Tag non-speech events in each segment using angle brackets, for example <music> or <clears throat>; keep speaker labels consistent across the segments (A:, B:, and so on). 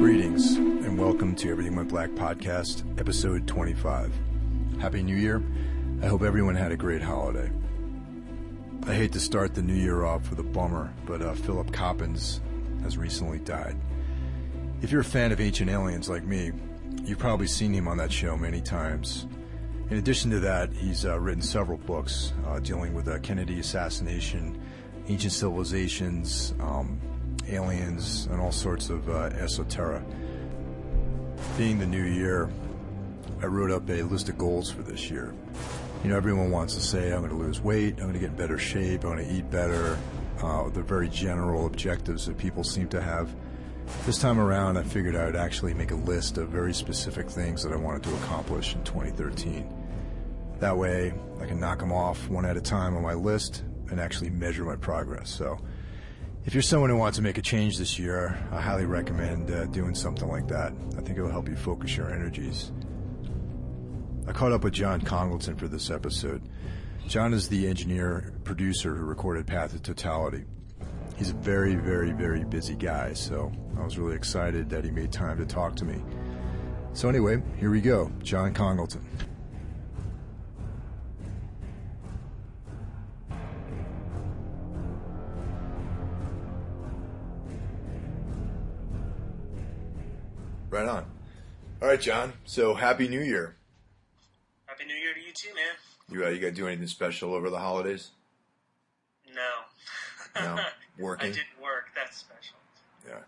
A: Greetings and welcome to Everything Went Black podcast, episode 25. Happy New Year. I hope everyone had a great holiday. I hate to start the new year off with a bummer, but uh, Philip Coppens has recently died. If you're a fan of Ancient Aliens like me, you've probably seen him on that show many times. In addition to that, he's uh, written several books uh, dealing with the Kennedy assassination, ancient civilizations, um, aliens, and all sorts of uh. Being the new year, I wrote up a list of goals for this year. You know, everyone wants to say, I'm going to lose weight, I'm going to get in better shape, I'm going to eat better. Uh, the very general objectives that people seem to have. This time around, I figured I would actually make a list of very specific things that I wanted to accomplish in 2013. That way, I can knock them off one at a time on my list and actually measure my progress. So, if you're someone who wants to make a change this year, I highly recommend uh, doing something like that. I think it will help you focus your energies. I caught up with John Congleton for this episode. John is the engineer producer who recorded Path to Totality. He's a very, very, very busy guy, so I was really excited that he made time to talk to me. So, anyway, here we go John Congleton. Right on. All right, John. So, Happy New Year.
B: Happy New Year to you too, man.
A: You, uh, you got to do anything special over the holidays?
B: No.
A: No? <laughs> Working?
B: I didn't work. That's special.
A: Yeah.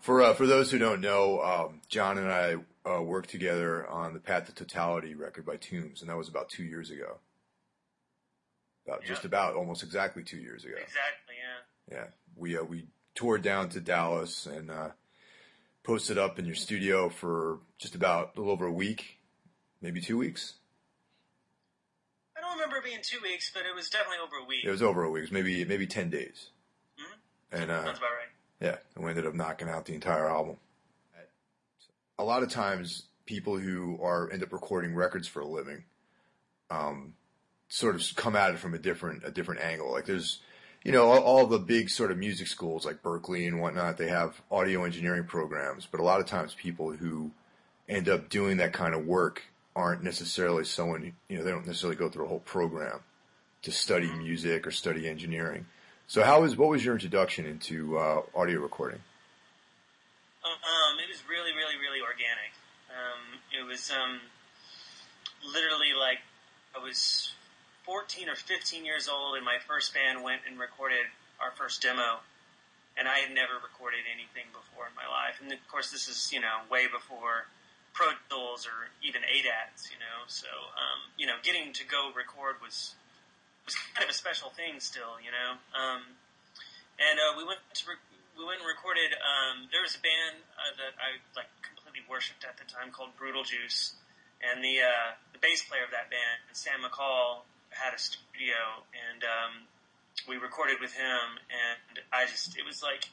A: For uh, for those who don't know, um, John and I uh, worked together on the Path to Totality record by Tombs, and that was about two years ago. About just about almost exactly two years ago.
B: Exactly, yeah.
A: Yeah, we uh, we toured down to Dallas and uh, posted up in your studio for just about a little over a week, maybe two weeks.
B: I don't remember it being two weeks, but it was definitely over a week.
A: It was over a week, it was maybe maybe ten days.
B: Mhm.
A: And uh,
B: That's about right.
A: Yeah, and we ended up knocking out the entire album. A lot of times, people who are end up recording records for a living, um, sort of come at it from a different a different angle. Like there's, you know, all, all the big sort of music schools like Berklee and whatnot. They have audio engineering programs, but a lot of times, people who end up doing that kind of work aren't necessarily someone you know they don't necessarily go through a whole program to study music or study engineering. So how was what was your introduction into uh, audio recording?
B: Um, it was really, really, really organic. Um, it was um, literally like I was 14 or 15 years old, and my first band went and recorded our first demo. And I had never recorded anything before in my life. And of course, this is you know way before Pro Tools or even ADATs. You know, so um, you know, getting to go record was was kind of a special thing still. You know. Um, and uh, we went to re- we went and recorded. Um, there was a band uh, that I like completely worshipped at the time called Brutal Juice, and the uh, the bass player of that band, Sam McCall, had a studio, and um, we recorded with him. And I just it was like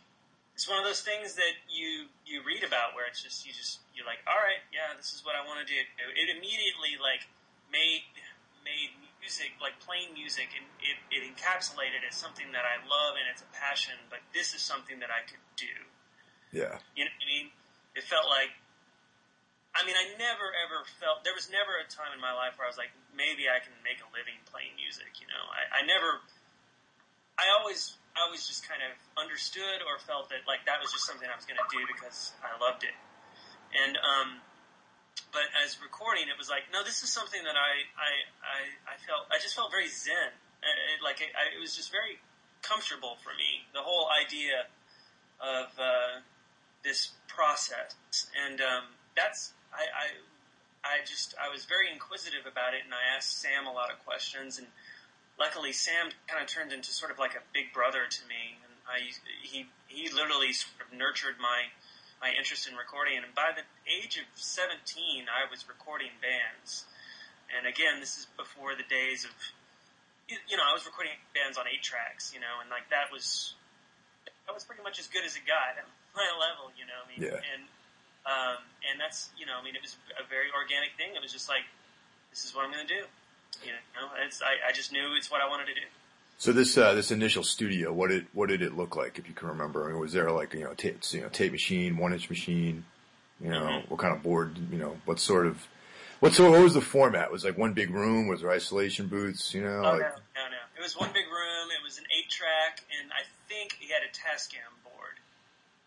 B: it's one of those things that you you read about where it's just you just you're like, all right, yeah, this is what I want to do. It immediately like made made music like playing music and it, it encapsulated as something that I love and it's a passion, but this is something that I could do.
A: Yeah,
B: You know what I mean? It felt like I mean, I never ever felt there was never a time in my life where I was like, maybe I can make a living playing music, you know. I, I never I always I always just kind of understood or felt that like that was just something I was gonna do because I loved it. And um but as recording, it was like, no, this is something that I, I, I, I felt, I just felt very zen. Uh, It, like it, I, it was just very comfortable for me. The whole idea of uh, this process, and um, that's, I, I, I just, I was very inquisitive about it, and I asked Sam a lot of questions, and luckily Sam kind of turned into sort of like a big brother to me, and I, he, he literally sort of nurtured my my interest in recording. And by the age of 17, I was recording bands. And again, this is before the days of, you, you know, I was recording bands on eight tracks, you know, and like that was, that was pretty much as good as it got at my <laughs> level, you know, I mean,
A: Yeah.
B: and, um, and that's, you know, I mean, it was a very organic thing. It was just like, this is what I'm going to do. You know, it's I, I just knew it's what I wanted to do.
A: So this uh, this initial studio, what did what did it look like? If you can remember, I mean, was there like you know tape you know tape machine, one inch machine? You know, mm-hmm. what kind of board? You know, what sort of what sort? What was the format? Was like one big room? Was there isolation booths? You know,
B: oh
A: like,
B: no, no, no. It was one big room. It was an eight track, and I think he had a Tascam board.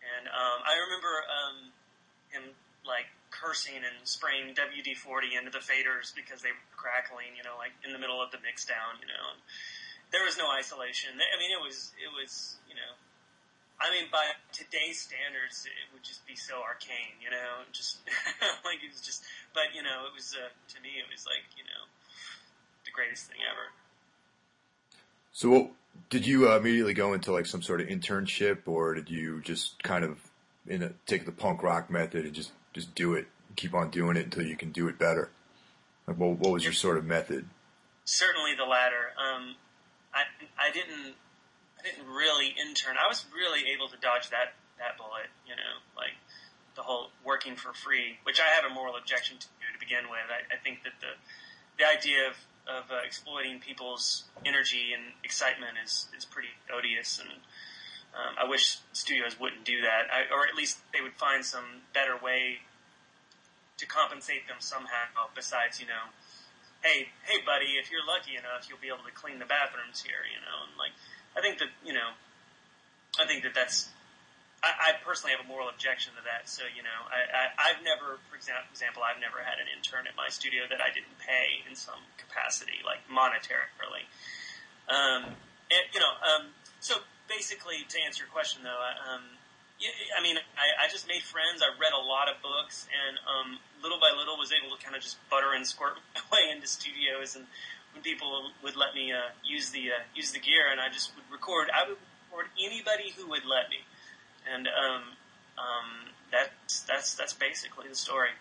B: And um, I remember um, him like cursing and spraying WD forty into the faders because they were crackling. You know, like in the middle of the mix down. You know. And, there was no isolation. I mean, it was it was you know, I mean, by today's standards, it would just be so arcane, you know, just <laughs> like it was just. But you know, it was uh, to me, it was like you know, the greatest thing ever.
A: So, did you uh, immediately go into like some sort of internship, or did you just kind of in a, take the punk rock method and just just do it, keep on doing it until you can do it better? Like, what, what was your sort of method?
B: Certainly the latter. Um, I I didn't I didn't really intern. I was really able to dodge that that bullet. You know, like the whole working for free, which I have a moral objection to to begin with. I, I think that the the idea of of uh, exploiting people's energy and excitement is is pretty odious, and um, I wish studios wouldn't do that, I, or at least they would find some better way to compensate them somehow. Besides, you know, hey, hey, buddy, if you're lucky enough, you'll be able to clean the bathrooms here, you know, and like, I think that, you know, I think that that's, I, I personally have a moral objection to that. So, you know, I, I, I've never, for example, I've never had an intern at my studio that I didn't pay in some capacity, like monetarily. Um, and, you know, um, so basically, to answer your question though, um, I mean, I, I just made friends. I read a lot of books, and um, little by little was able to kind of just butter and squirt <laughs> my way into studios. And when people would let me uh, use the uh, use the gear, and I just would record, I would record anybody who would let me, and um, um, that's that's that's basically the story.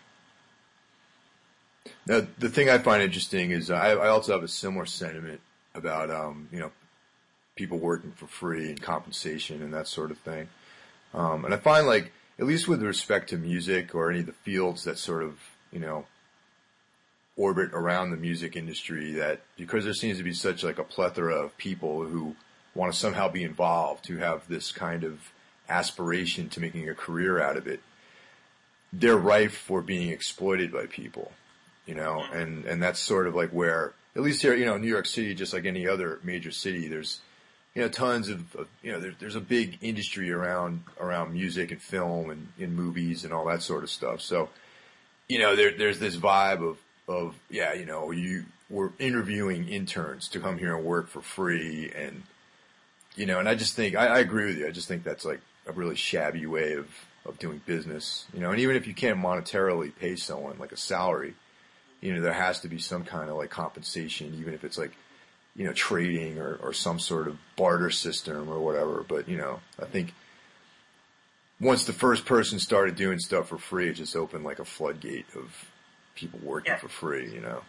A: Now, the thing I find interesting is I, I also have a similar sentiment about um, you know people working for free and compensation and that sort of thing. Um, and I find like, at least with respect to music or any of the fields that sort of, you know, orbit around the music industry that because there seems to be such like a plethora of people who want to somehow be involved, who have this kind of aspiration to making a career out of it, they're rife for being exploited by people, you know, and, and that's sort of like where, at least here, you know, New York City, just like any other major city, there's, you know, tons of, of you know, there, there's a big industry around around music and film and in movies and all that sort of stuff. So, you know, there, there's this vibe of of yeah, you know, you we're interviewing interns to come here and work for free, and you know, and I just think I, I agree with you. I just think that's like a really shabby way of of doing business, you know. And even if you can't monetarily pay someone like a salary, you know, there has to be some kind of like compensation, even if it's like you know, trading or, or some sort of barter system or whatever. But, you know, I think once the first person started doing stuff for free, it just opened like a floodgate of people working yeah. for free, you know.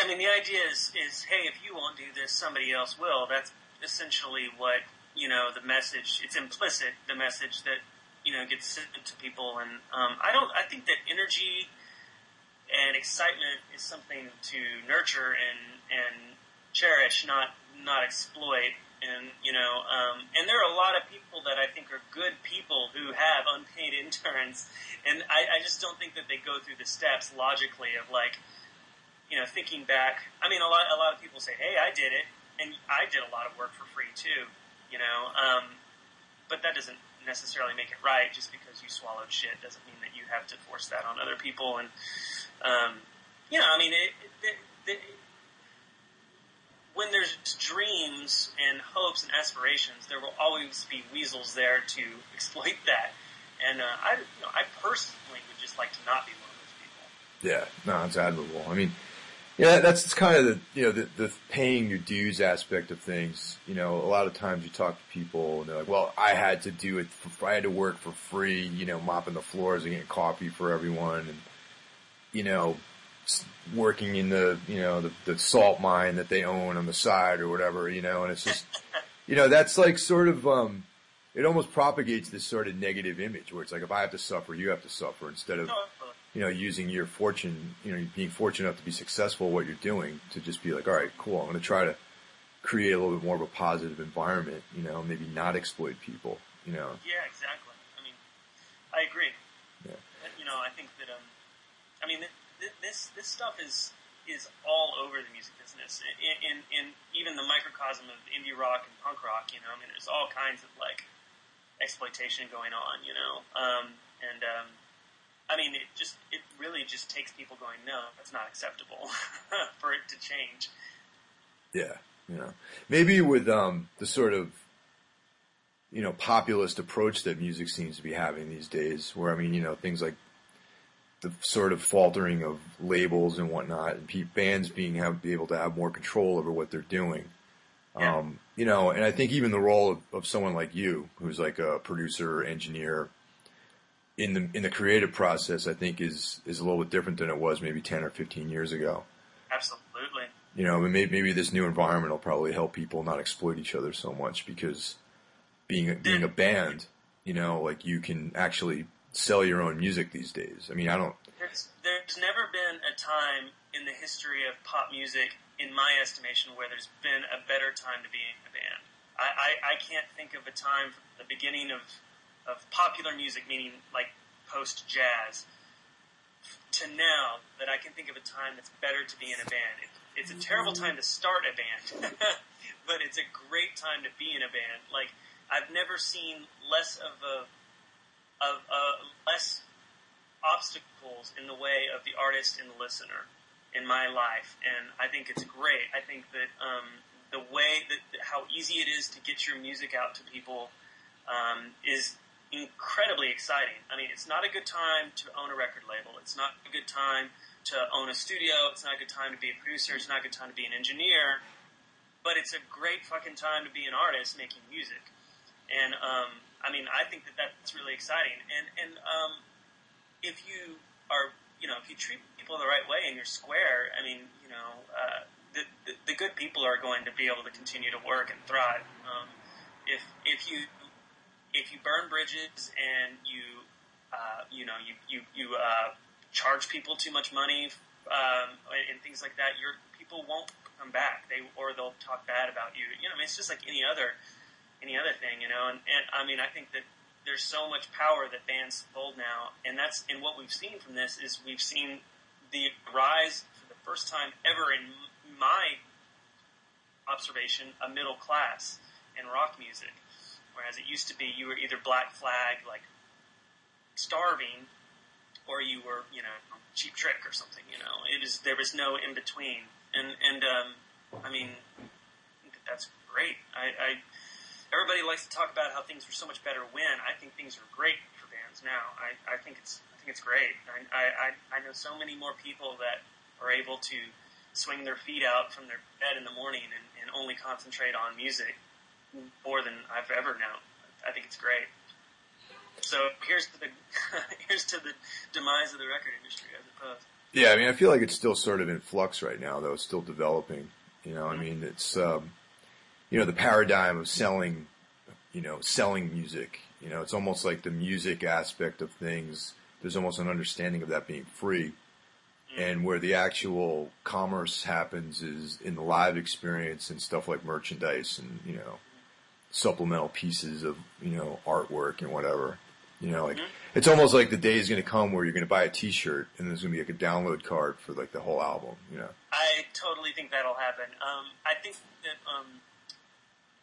B: I mean, the idea is, is, hey, if you won't do this, somebody else will. That's essentially what, you know, the message, it's implicit, the message that, you know, gets sent to people. And, um, I don't, I think that energy and excitement is something to nurture and, and cherish, not not exploit. And you know, um, and there are a lot of people that I think are good people who have unpaid <laughs> interns, and I, I just don't think that they go through the steps logically of like, you know, thinking back. I mean, a lot a lot of people say, "Hey, I did it," and I did a lot of work for free too. You know, um, but that doesn't necessarily make it right. Just because you swallowed shit doesn't mean that you have to force that on other people. And um, you know, I mean, it, it, it, when there's dreams and hopes and aspirations, there will always be weasels there to <laughs> exploit that. And uh, I, you know, I personally would just like to not be one of those
A: people. Yeah, no, it's admirable. I mean, yeah, that's kind of the you know the, the paying your dues aspect of things. You know, a lot of times you talk to people and they're like, "Well, I had to do it. For, I had to work for free. You know, mopping the floors and getting coffee for everyone, and you know, working in the you know the, the salt mine that they own on the side or whatever you know and it's just <laughs> you know that's like sort of um it almost propagates this sort of negative image where it's like if I have to suffer you have to suffer instead of you know, using your fortune, you know, being fortunate enough to be successful at what you're doing to just be like, all right, cool, I'm going to try to create a little bit more of a positive environment, you know, maybe not exploit people, you know.
B: Yeah, exactly. I mean, I agree.
A: Yeah.
B: You know, I think that, um, I mean, this, this stuff is, is all over the music business in, in, in even the microcosm of indie rock and punk rock, you know, I mean, there's all kinds of like exploitation going on, you know, um, and, um, I mean, it just, it really just takes people going, no, that's not acceptable <laughs> for it to change.
A: Yeah. Know, maybe with, um, the sort of, you know, populist approach that music seems to be having these days where, I mean, you know, things like the sort of faltering of labels and whatnot, and bands being have be able to have more control over what they're doing. Yeah. Um, you know, and I think even the role of, of someone like you, who's like a producer, engineer, in the in the creative process, I think is is a little bit different than it was maybe ten or fifteen years ago.
B: Absolutely.
A: You know, maybe, maybe this new environment will probably help people not exploit each other so much because being being a band, you know, like you can actually sell your own music these days. I mean, I don't.
B: There's, there's never been a time in the history of pop music, in my estimation, where there's been a better time to be in a band. I, I, I can't think of a time from the beginning of, of popular music, meaning like post jazz, to now that I can think of a time that's better to be in a band. It, it's a terrible time to start a band, <laughs> but it's a great time to be in a band. Like, I've never seen less of a of uh, less obstacles in the way of the artist and the listener in my life, and I think it's great. I think that um, the way that how easy it is to get your music out to people um, is incredibly exciting. I mean, it's not a good time to own a record label. It's not a good time to own a studio. It's not a good time to be a producer. It's not a good time to be an engineer. But it's a great fucking time to be an artist making music. And um, I mean, I think that that's really exciting. And and um, if you are, you know, if you treat people the right way and you're square, I mean, you know, uh, the, the, the good people are going to be able to continue to work and thrive. Um, if if you if you burn bridges and you uh, you know you you you uh, charge people too much money um, and things like that, your people won't come back. They or they'll talk bad about you. You know, I mean, it's just like any other any other thing, you know. And, and I mean, I think that there's so much power that bands hold now, and that's and what we've seen from this is we've seen the rise for the first time ever in my observation a middle class in rock music, whereas it used to be you were either Black Flag like starving, or you were you know Cheap Trick or something. You know, it was there was no in between, and and um, I mean that's great. I, I everybody likes to talk about how things were so much better when. I think things are great for bands now. I, I think it's I think it's great. I, I I know so many more people that are able to swing their feet out from their bed in the morning and, and only concentrate on music more than I've ever known. I think it's great. So here's to the <laughs> here's to the demise of the record industry, I suppose.
A: Yeah, I mean, I feel like it's still sort of in flux right now, though. It's still developing. You know, I mean, it's um, you know, the paradigm of selling, you know, selling music. You know, it's almost like the music aspect of things. There's almost an understanding of that being free. And where the actual commerce happens is in the live experience and stuff like merchandise and, you know, supplemental pieces of, you know, artwork and whatever. You know, like, mm-hmm. it's almost like the day is going to come where you're going to buy a t-shirt and there's going to be like a download card for like the whole album, you know?
B: I totally think that'll happen. Um, I think that, um,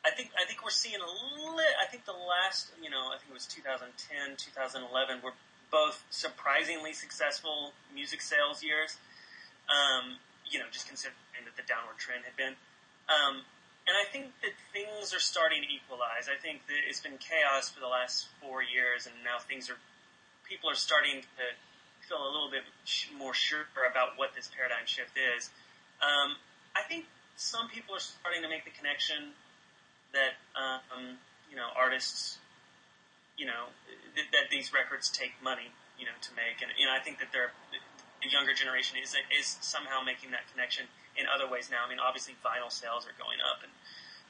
B: I think I think we're seeing a li- I think the last you know I think it was 2010 2011 were both surprisingly successful music sales years. Um, you know, just considering that the downward trend had been. Um, and I think that things are starting to equalize. I think that it's been chaos for the last four years, and now things are people are starting to feel a little bit more sure about what this paradigm shift is. Um, I think some people are starting to make the connection that um, you know artists, you know, th- that these records take money, you know, to make, and you know, I think that they're the younger generation is is somehow making that connection in other ways now. I mean, obviously vinyl sales are going up and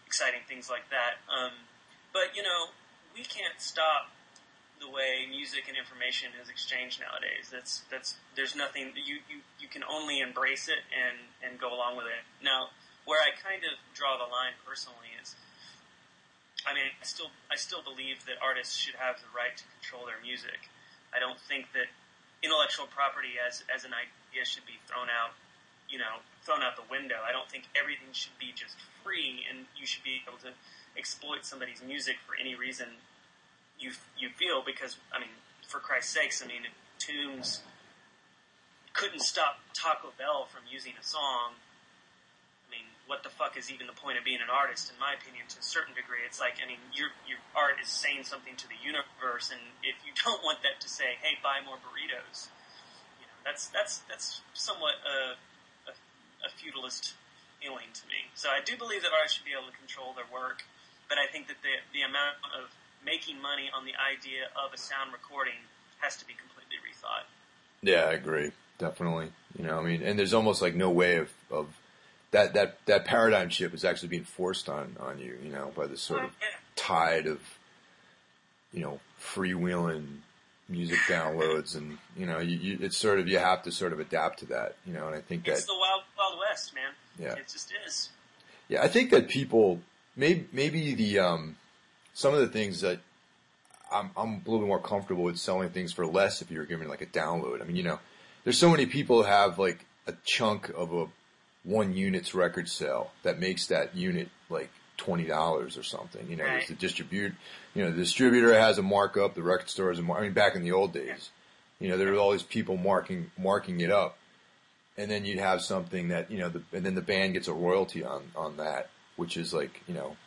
B: exciting things like that. Um, but you know, we can't stop the way music and information is exchanged nowadays. That's that's there's nothing you you, you can only embrace it and and go along with it. Now, where I kind of draw the line personally is, I mean, I still I still believe that artists should have the right to control their music. I don't think that intellectual property as as an idea should be thrown out, you know, thrown out the window. I don't think everything should be just free, and you should be able to exploit somebody's music for any reason you you feel because I mean, for Christ's sakes, I mean, Tombs couldn't stop Taco Bell from using a song. What the fuck is even the point of being an artist? In my opinion, to a certain degree, it's like I mean, your your art is saying something to the universe, and if you <laughs> don't want that to say, "Hey, buy more burritos," you know, that's that's that's somewhat a, a, a feudalist feeling to me. So I do believe that artists should be able to control their work, but I think that the the amount of making money on the idea of a sound recording has to be completely rethought.
A: Yeah, I agree. Definitely. You know, I mean, and there's almost like no way of, of that, that, that paradigm shift is actually being forced on, on you, you know, by this sort of tide of, you know, freewheeling music downloads and, you know, you, you, it's sort of, you have to sort of adapt to that, you know, and I think that.
B: It's the wild, wild west, man.
A: Yeah.
B: It just is.
A: Yeah, I think that people, maybe, maybe the, um, some of the things that I'm, I'm a little bit more comfortable with selling things for less if you're giving like a download. I mean, you know, there's so many people who have like a chunk of a one unit's record sale that makes that unit like twenty dollars or something. You know,
B: Right.
A: the distribute. You know, the distributor has a markup. The record store has a mark. I mean, back in the old days, you know, there were all these people marking marking it up, and then you'd have something that you know, the, and then the band gets a royalty on on that, which is like you know,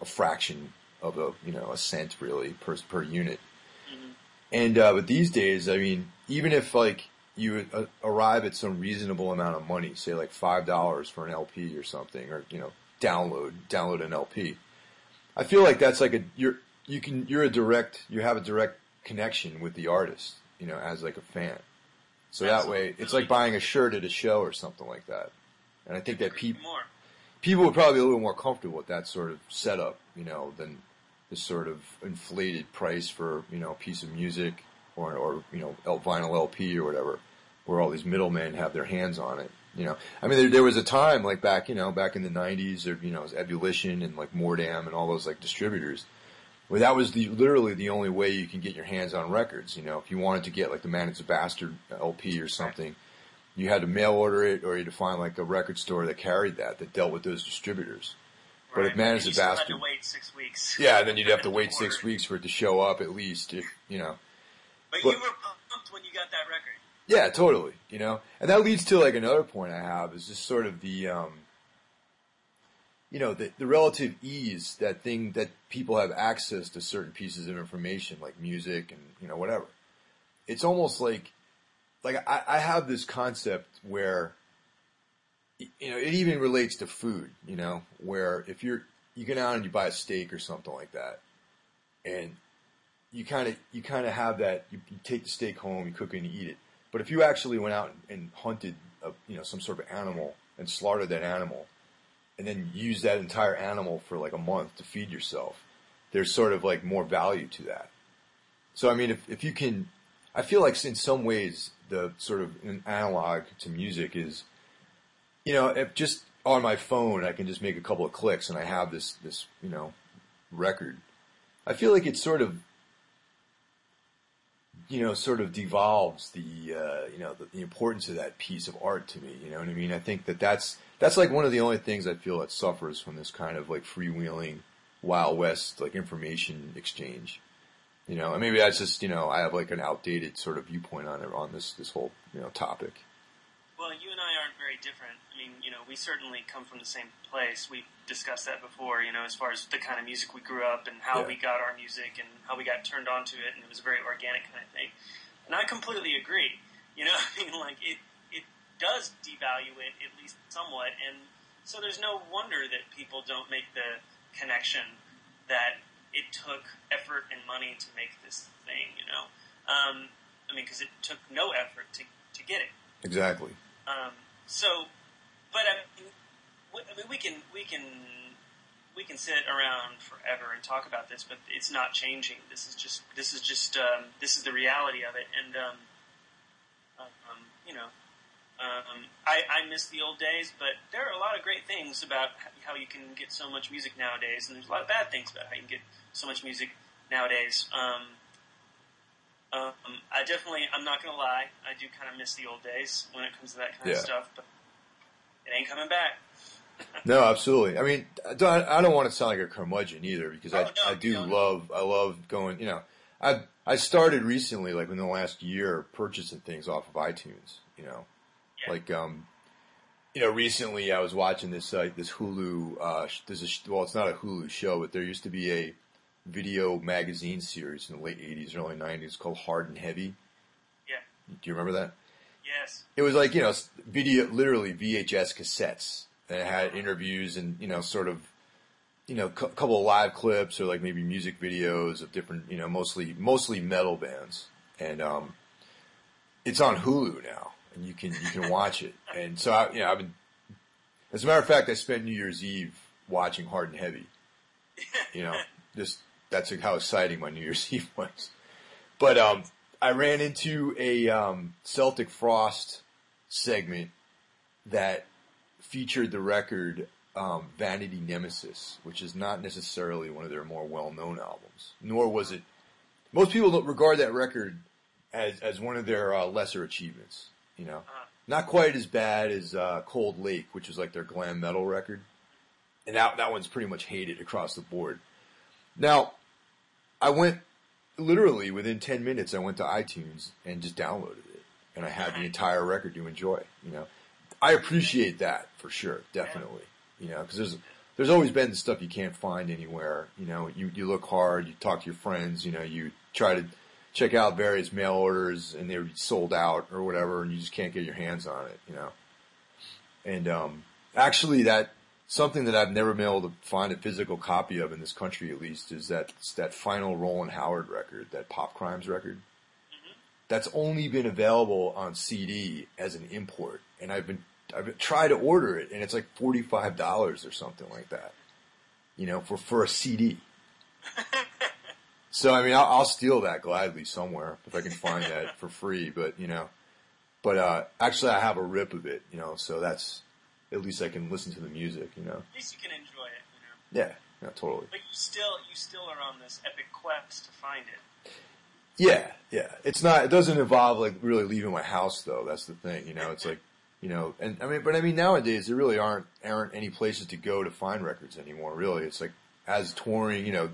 A: a fraction of a you know a cent really per per unit.
B: Mhm.
A: And uh, but these days, I mean, even if like you uh, arrive at some reasonable amount of money, say like five dollars for an LP or something, or you know, download download an LP. I feel like that's like a you're you can you're a direct you have a direct connection with the artist, you know, as like a fan. So that way, it's like buying a shirt at a show or something like that. And I think that people people would probably be a little more comfortable with that sort of setup, you know, than the sort of inflated price for you know a piece of music or or you know vinyl LP or whatever, where all these middlemen have their hands on it. You know, I mean, there, there was a time like back, you know, back in the '90s, or you know, it was Ebullition and like Mordam and all those like distributors, where that was the literally the only way you can get your hands on records. You know, if you wanted to get like the Man is a Bastard LP or something, you had to mail order it, or you had to find like a record store that carried that that dealt with those distributors. But if
B: Right.
A: Man is a Bastard,
B: to wait six weeks.
A: yeah, then you'd have to <laughs> wait six weeks for it to show up at least. If you know,
B: But,
A: But-
B: you were pumped when you got that record.
A: yeah, totally. You know, and that leads to like another point I have is just sort of the, um, you know, the, the relative ease that thing that people have access to certain pieces of information like music and you know whatever. It's almost like, like I, I have this concept where, you know, it even relates to food. You know, where if you're you get out and you buy a steak or something like that, and you kind of you kind of have that. You, you take the steak home, you cook it, and you eat it. But if you actually went out and, and hunted, a, you know, some sort of animal and slaughtered that animal, and then use that entire animal for like a month to feed yourself, there's sort of like more value to that. So I mean, if if you can, I feel like in some ways the sort of an analog to music is, you know, if just on my phone I can just make a couple of clicks and I have this this you know record. I feel like it's sort of you know, sort of devolves the, uh, you know, the, the importance of that piece of art to me. You know what I mean? I think that that's, that's like one of the only things I feel that suffers from this kind of like freewheeling Wild West, like information exchange. You know, and maybe that's just, you know, I have like an outdated sort of viewpoint on it, on this, this whole, you know, topic.
B: Well, you very different. I mean, you know, we certainly come from the same place. We've discussed that before, you know, as far as the kind of music we grew up and how
A: Yeah.
B: we got our music and how we got turned onto it, and it was a very organic kind of thing. And I completely agree. You know, <laughs> I mean, like, it, it does devalue it, at least somewhat, and so there's no wonder that people don't make the connection that it took effort and money to make this thing, you know? Um, I mean, because it took no effort to, to get it.
A: Exactly.
B: Um, so, but I mean, we, I mean, we can we can we can sit around forever and talk about this, but it's not changing. This is just this is just um, this is the reality of it, and um, um, you know, um, I, I miss the old days, but there are a lot of great things about how you can get so much music nowadays, and there's a lot of bad things about how you can get so much music nowadays. Um, um, I definitely, I'm not gonna lie, I do kind of miss the old days when it comes to that kind
A: Yeah.
B: of stuff, but it ain't coming back. <laughs>
A: No, absolutely. I mean, I don't, I don't want to sound like a curmudgeon either because I,
B: Oh, no,
A: I do
B: no.
A: love, I love going, you know, I, I started recently, like in the last year, purchasing things off of iTunes, you know,
B: Yeah.
A: like, um, you know, recently I was watching this, uh, this Hulu, uh, a, sh- well, it's not a Hulu show, but there used to be a video magazine series in the late 80s, early 90s called Hard and Heavy.
B: Yeah.
A: Do you remember that?
B: Yes.
A: it was like you know video literally VHS cassettes and it had interviews and you know sort of you know a couple of live clips or like maybe music videos of different you know mostly mostly metal bands and um it's on Hulu now and you can you can watch it <laughs> and so I you know I've been as a matter of fact I spent New Year's Eve watching Hard and Heavy <laughs> you know just that's how exciting my New Year's <laughs> Eve was but um I ran into a um, Celtic Frost segment that featured the record um, Vanity Nemesis, which is not necessarily one of their more well-known albums. Nor was it. Most people don't regard that record as as one of their uh, lesser achievements. You know,
B: Uh-huh.
A: not quite as bad as uh, Cold Lake, which was like their glam metal record, and that that one's pretty much hated across the board. Now, I went literally within 10 minutes I went to iTunes and just downloaded it and I had the entire record to enjoy, you know. I appreciate that for sure, definitely. You know, cuz there's there's always been stuff you can't find anywhere, you know. You you look hard, you talk to your friends, you know, you try to check out various mail orders and they're sold out or whatever and you just can't get your hands on it, you know. And um actually that something that I've never been able to find a physical copy of in this country, at least, is that that final Rowland Howard record, that Pop Crimes record. That's only been available on CD as an import, and I've been I've tried to order it, and it's like forty five dollars or something like that. You know, for for a CD. <laughs> so I mean, I'll, I'll steal that gladly somewhere if I can find that for free. But you know, but uh, actually, I have a rip of it. You know, so that's at least I can listen to the music. You know.
B: At least you can enjoy it, you know.
A: Yeah, yeah, totally.
B: But you still, you still are on this epic quest to find it.
A: Yeah, yeah. It's not. It doesn't involve like really leaving my house though. That's the thing. You know, it's like, you know, and I mean, but I mean, nowadays there really aren't aren't any places to go to find records anymore. Really, it's like as touring. You know,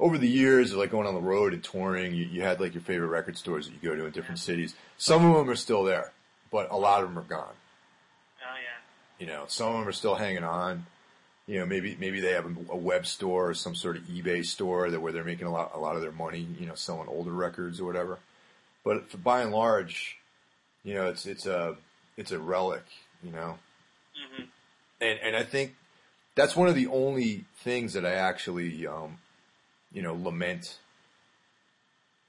A: over the years, of like going on the road and touring, you, you had like your favorite record stores that you go to in different cities. Some of them are still there, but a lot of them are gone. You know, some of them are still hanging on. You know, maybe maybe they have a, web store or some sort of eBay store that where they're making a lot a lot of their money. You know, selling older records or whatever. But for, by and large, you know, it's it's a it's a relic. You know,
B: hmm
A: and and I think that's one of the only things that I actually um, you know lament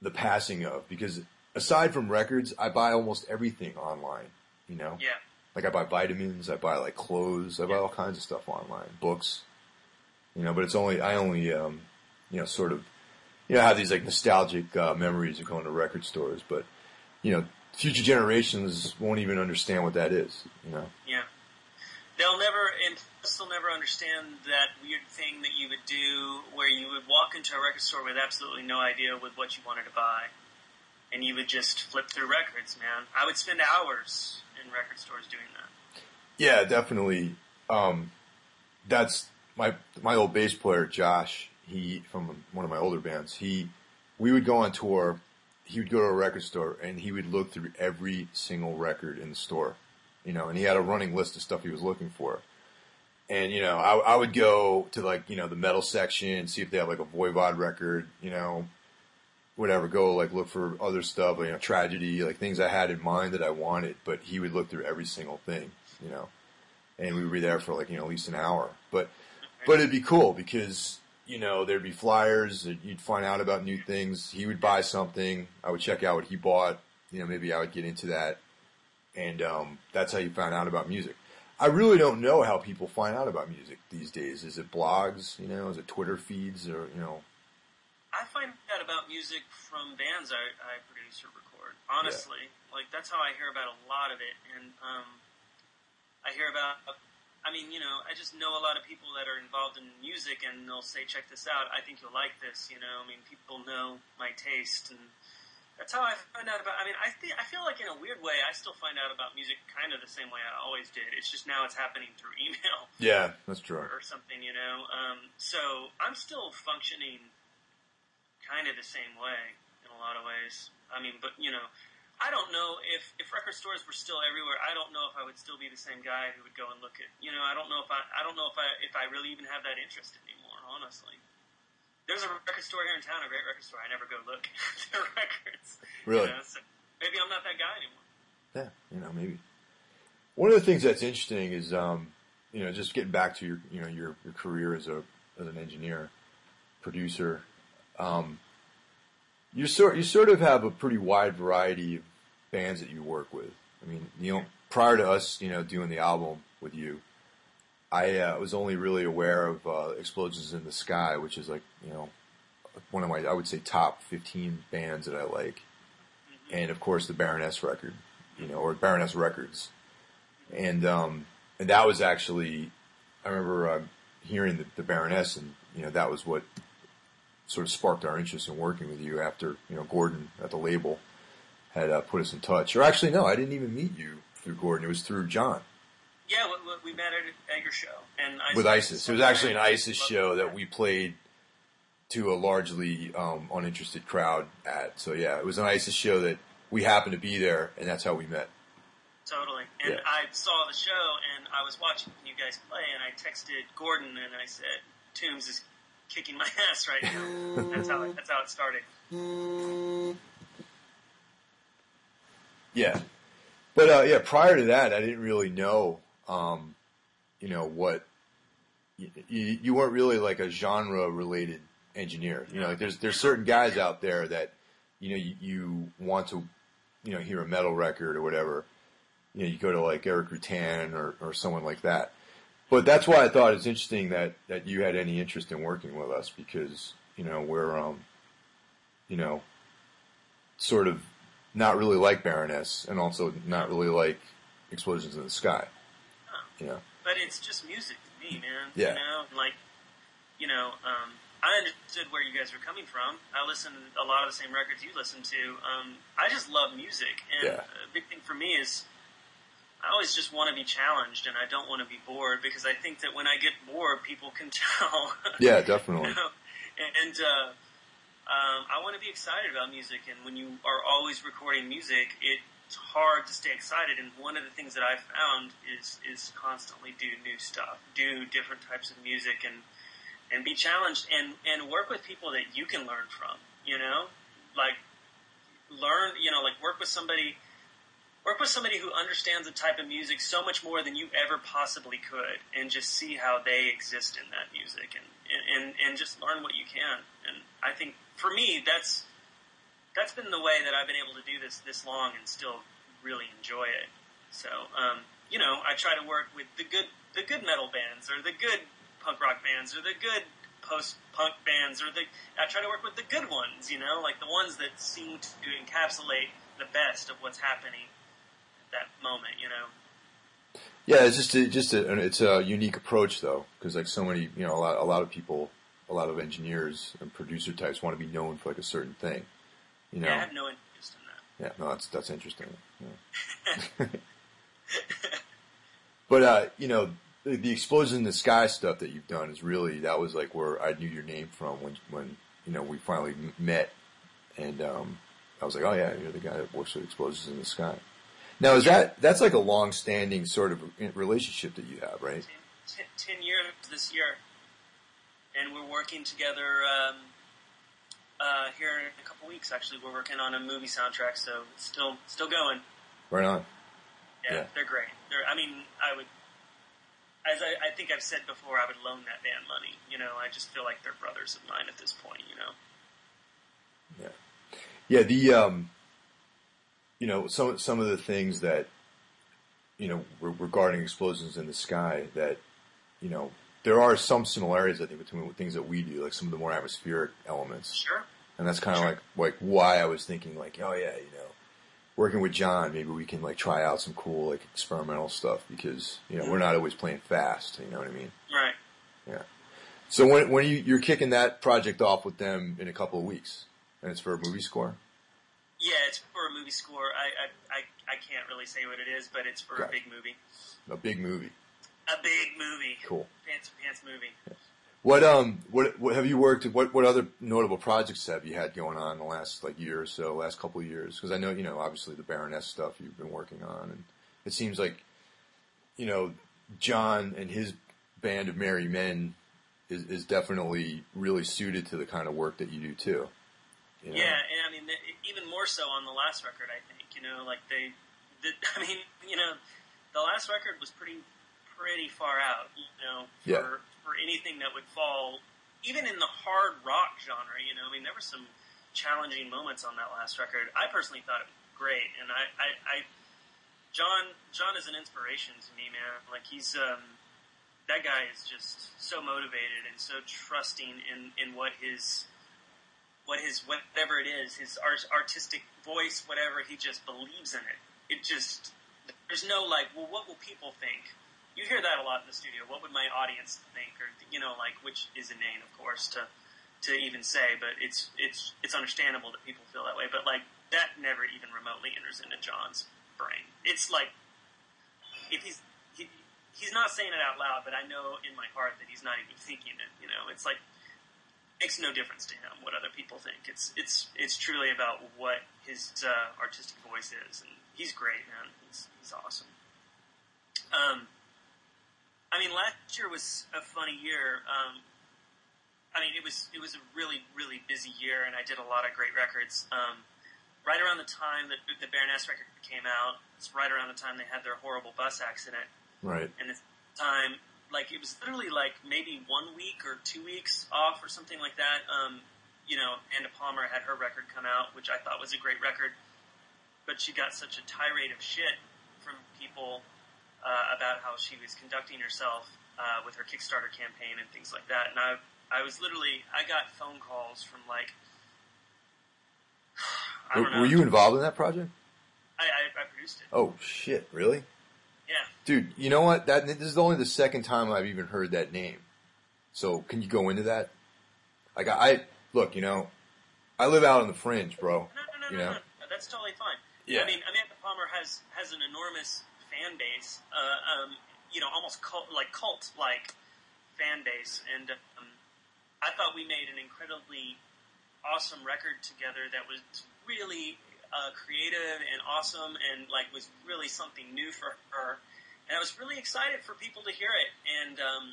A: the passing of because aside from records, I buy almost everything online. You know.
B: Yeah.
A: Like I buy vitamins, I buy like clothes, I buy all kinds of stuff online, books. You know, but it's only I only um, you know sort of you know have these like nostalgic uh, memories of going to record stores, but you know future generations won't even understand what that is. You know.
B: Yeah. They'll never, and plus they'll never understand that weird thing that you would do where you would walk into a record store with absolutely no idea with what you wanted to buy. And you would just flip through records, man. I would spend hours in record stores doing that.
A: Yeah, definitely. Um, that's my my old bass player Josh. He from one of my older bands. He we would go on tour. He would go to a record store and he would look through every single record in the store, you know. And he had a running list of stuff he was looking for. And you know, I, I would go to like you know the metal section, and see if they have like a Voivod record, you know, whatever. Go like look for other stuff, you know, tragedy, like things I had in mind that I wanted. But he would look through every single thing, you know, and we would be there for like you know at least an hour. But but it'd be cool because you know there'd be flyers you'd find out about new things. He would buy something, I would check out what he bought. You know, maybe I would get into that, and um, that's how you found out about music. I really don't know how people find out about music these days. Is it blogs? You know, is it Twitter feeds, or you know?
B: I find out about music from bands I, I produce or record. Honestly, yeah. like that's how I hear about a lot of it, and um, I hear about. I mean, you know, I just know a lot of people that are involved in music, and they'll say, "Check this out. I think you'll like this." You know, I mean, people know my taste, and that's how I find out about. I mean, I think I feel like in a weird way, I still find out about music kind of the same way I always did. It's just now it's happening through <laughs> email.
A: Yeah, that's true.
B: Or, or something, you know. Um, so I'm still functioning kind of the same way in a lot of ways. I mean, but you know, I don't know if if record stores were still everywhere. I don't know if I would still be the same guy who would go and look at. You know, I don't know if I I don't know if I if I really even have that interest anymore. Honestly. There's a record store here in town, a great record store. I never go look <laughs> at their records.
A: Really?
B: You know, so maybe I'm not that guy anymore.
A: Yeah, you know, maybe. One of the things that's interesting is, um, you know, just getting back to your, you know, your, your career as a as an engineer, producer. Um, you sort you sort of have a pretty wide variety of bands that you work with. I mean, you know, prior to us, you know, doing the album with you, I uh, was only really aware of uh, Explosions in the Sky, which is like you know one of my I would say top fifteen bands that I like, mm-hmm. and of course the Baroness record, you know, or Baroness Records, and um, and that was actually I remember uh, hearing the, the Baroness, and you know that was what sort of sparked our interest in working with you after you know Gordon at the label had uh, put us in touch. Or actually, no, I didn't even meet you through Gordon. It was through John.
B: Yeah, we, we met at, at your show, and
A: with ISIS. It was actually an ISIS show that we played to a largely um, uninterested crowd at. So yeah, it was an ISIS show that we happened to be there, and that's how we met.
B: Totally. And yeah. I saw the show, and I was watching you guys play, and I texted Gordon, and I said, "Tombs is kicking my <laughs> ass right now." that's how it, that's how it started.
A: Yeah, but uh, yeah, prior to that, I didn't really know um, you know what you, you weren't really like a genre related engineer. You know, like there's there's certain guys out there that you know you, you want to you know hear a metal record or whatever. You know, you go to like Erik Rutan or or someone like that. But that's why I thought it's interesting that that you had any interest in working with us because you know we're um you know sort of not really like Baroness and also not really like Explosions in the Sky. Yeah.
B: But it's just music to me, man.
A: Yeah.
B: You know, like, you know, um, I understood where you guys were coming from. I listened to a lot of the same records you listen to. Um, I just love music, and
A: yeah.
B: a big thing for me is I always just want to be challenged, and I don't want to be bored because I think that when I get bored, people can <laughs> tell.
A: yeah, definitely. <laughs>
B: you know? And uh, um, I want to be excited about music, and when you are always recording music, it's hard to stay excited. And one of the things that I've found is is constantly do new stuff, do different types of music, and and be challenged and and work with people that you can learn from. You know, like learn. You know, like work with somebody. Work with somebody who understands the type of music so much more than you ever possibly could, and just see how they exist in that music, and and and just learn what you can. And I think for me, that's that's been the way that I've been able to do this this long and still really enjoy it. So, um, you know, I try to work with the good the good metal bands or the good punk rock bands or the good post punk bands or the I try to work with the good ones, you know, like the ones that seem to encapsulate the best of what's happening that moment, you know.
A: Yeah, it's just a, just a, it's a unique approach though, because like so many, you know, a lot, a lot of people, a lot of engineers and producer types want to be known for like a certain thing. You know,
B: yeah, I have no interest in that.
A: Yeah, no, that's that's interesting. <laughs> Yeah. <laughs> but uh, you know, the, the explosion in the sky stuff that you've done is really that was like where I knew your name from when when you know we finally met, and um, I was like, oh yeah, you're the guy that works with explosions in the sky. Now is that that's like a long standing sort of relationship that you have, right?
B: Ten, ten years this year, and we're working together. Um, uh, here in a couple weeks. Actually, we're working on a movie soundtrack, so it's still still going.
A: Right on.
B: Yeah, yeah. they're great. They're, I mean, I would, as I, I, think I've said before, I would loan that band money. You know, I just feel like they're brothers of mine at this point. You know.
A: Yeah, yeah. The um, you know, some some of the things that you know, re- regarding explosions in the sky, that you know there are some similarities I think between things that we do, like some of the more atmospheric elements.
B: Sure.
A: And that's kind of
B: Sure.
A: like like why I was thinking like, oh yeah, you know, working with John, maybe we can like try out some cool like experimental stuff because you know we're not always playing fast. You know what I mean?
B: Right.
A: Yeah. So when when you you're kicking that project off with them in a couple of weeks, and it's for a movie score.
B: Yeah, it's for a movie score. I I, I, I can't really say what it is, but it's for a big movie.
A: A big movie.
B: A big movie.
A: Cool.
B: Pants pants movie.
A: What um what what have you worked what what other notable projects have you had going on in the last like year or so, last couple of years? Because I know you know obviously the Baroness stuff you've been working on, and it seems like you know John and his band of merry men is is definitely really suited to the kind of work that you do too. You know?
B: Yeah, and I mean, even more so on the last record, I think. You know, like they, the, <laughs> I mean, you know, the last record was pretty, pretty far out. You know, for
A: Yeah.
B: for anything that would fall, even in the hard rock genre. You know, I mean, there were some challenging moments on that last record. I personally thought it was great, and I, I, I John, John is an inspiration to me, man. Like he's, um, that guy is just so motivated and so trusting in in what his what his whatever it is, his art, artistic voice, whatever, he just believes in it. It just there's no like, well, what will people think? You hear that a lot in the studio. What would my audience think? Or you know, like, which is inane, of course, to to even say, but it's it's it's understandable that people feel that way. But like that never even remotely enters into John's brain. It's like if he's he, he's not saying it out loud, but I know in my heart that he's not even thinking it. You know, it's like makes no difference to him what other people think. It's it's it's truly about what his uh, artistic voice is, and he's great, man. He's he's awesome. Um, I mean, last year was a funny year. Um, I mean, it was it was a really really busy year, and I did a lot of great records. Um, right around the time that the Baroness record came out, it's right around the time they had their horrible bus accident
A: Right.
B: and this time, like it was literally like maybe one week or two weeks off or something like that. Um, you know, Amanda Palmer had her record come out, which I thought was a great record, but she got such a tirade of shit from people uh, about how she was conducting herself uh, with her Kickstarter campaign and things like that. And I, I was literally, I got phone calls from like, <sighs>
A: Were,
B: know.
A: were you involved in that project?
B: I, I, I produced it.
A: Oh shit! Really?
B: Yeah.
A: Dude, you know what? That this is only the second time I've even heard that name. So can you go into that? Like I, I look, you know, I live out on the fringe, bro.
B: No, no, no,
A: You
B: no,
A: know?
B: no, no. That's totally fine.
A: Yeah.
B: I mean, Amanda Palmer has has an enormous fan base. Uh, um, you know, almost cult like cult like fan base, and um, I thought we made an incredibly awesome record together that was really uh, creative and awesome, and like was really something new for her. And I was really excited for people to hear it, and um,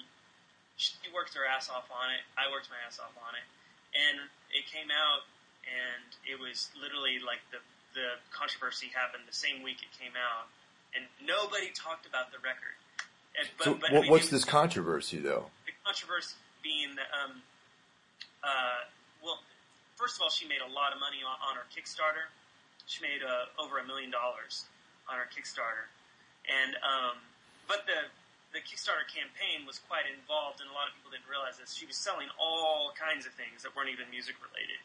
B: she worked her ass off on it. I worked my ass off on it, and it came out, and it was literally like the the controversy happened the same week it came out, and nobody talked about the record. And, but,
A: So
B: but,
A: what, what's this controversy though?
B: the controversy being that, um, uh, well, first of all, she made a lot of money on, on her Kickstarter. She made uh, over a million dollars on her Kickstarter, and um, but the the Kickstarter campaign was quite involved, and a lot of people didn't realize this. She was selling all kinds of things that weren't even music related.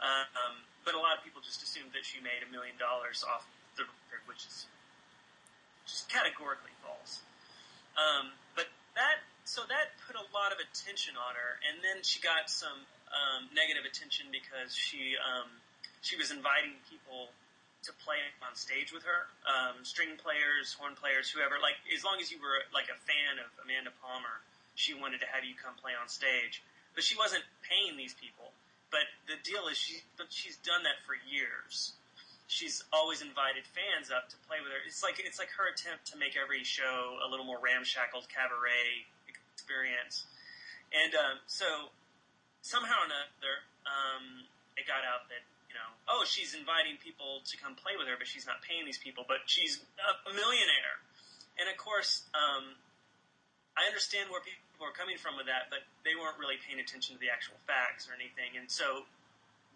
B: Um, but a lot of people just assumed that she made a million dollars off the record, which is just categorically false. Um, but that so that put a lot of attention on her, and then she got some um, negative attention because she um, she was inviting people to play on stage with her, um, string players, horn players, whoever. Like as long as you were like a fan of Amanda Palmer, she wanted to have you come play on stage. But she wasn't paying these people. But the deal is she she's done that for years she's always invited fans up to play with her. It's like it's like her attempt to make every show a little more ramshackled cabaret experience. And um, so somehow or another, um, it got out that you know, oh, she's inviting people to come play with her, but she's not paying these people, but she's a millionaire. And of course, um, I understand where people are coming from with that, but they weren't really paying attention to the actual facts or anything. And so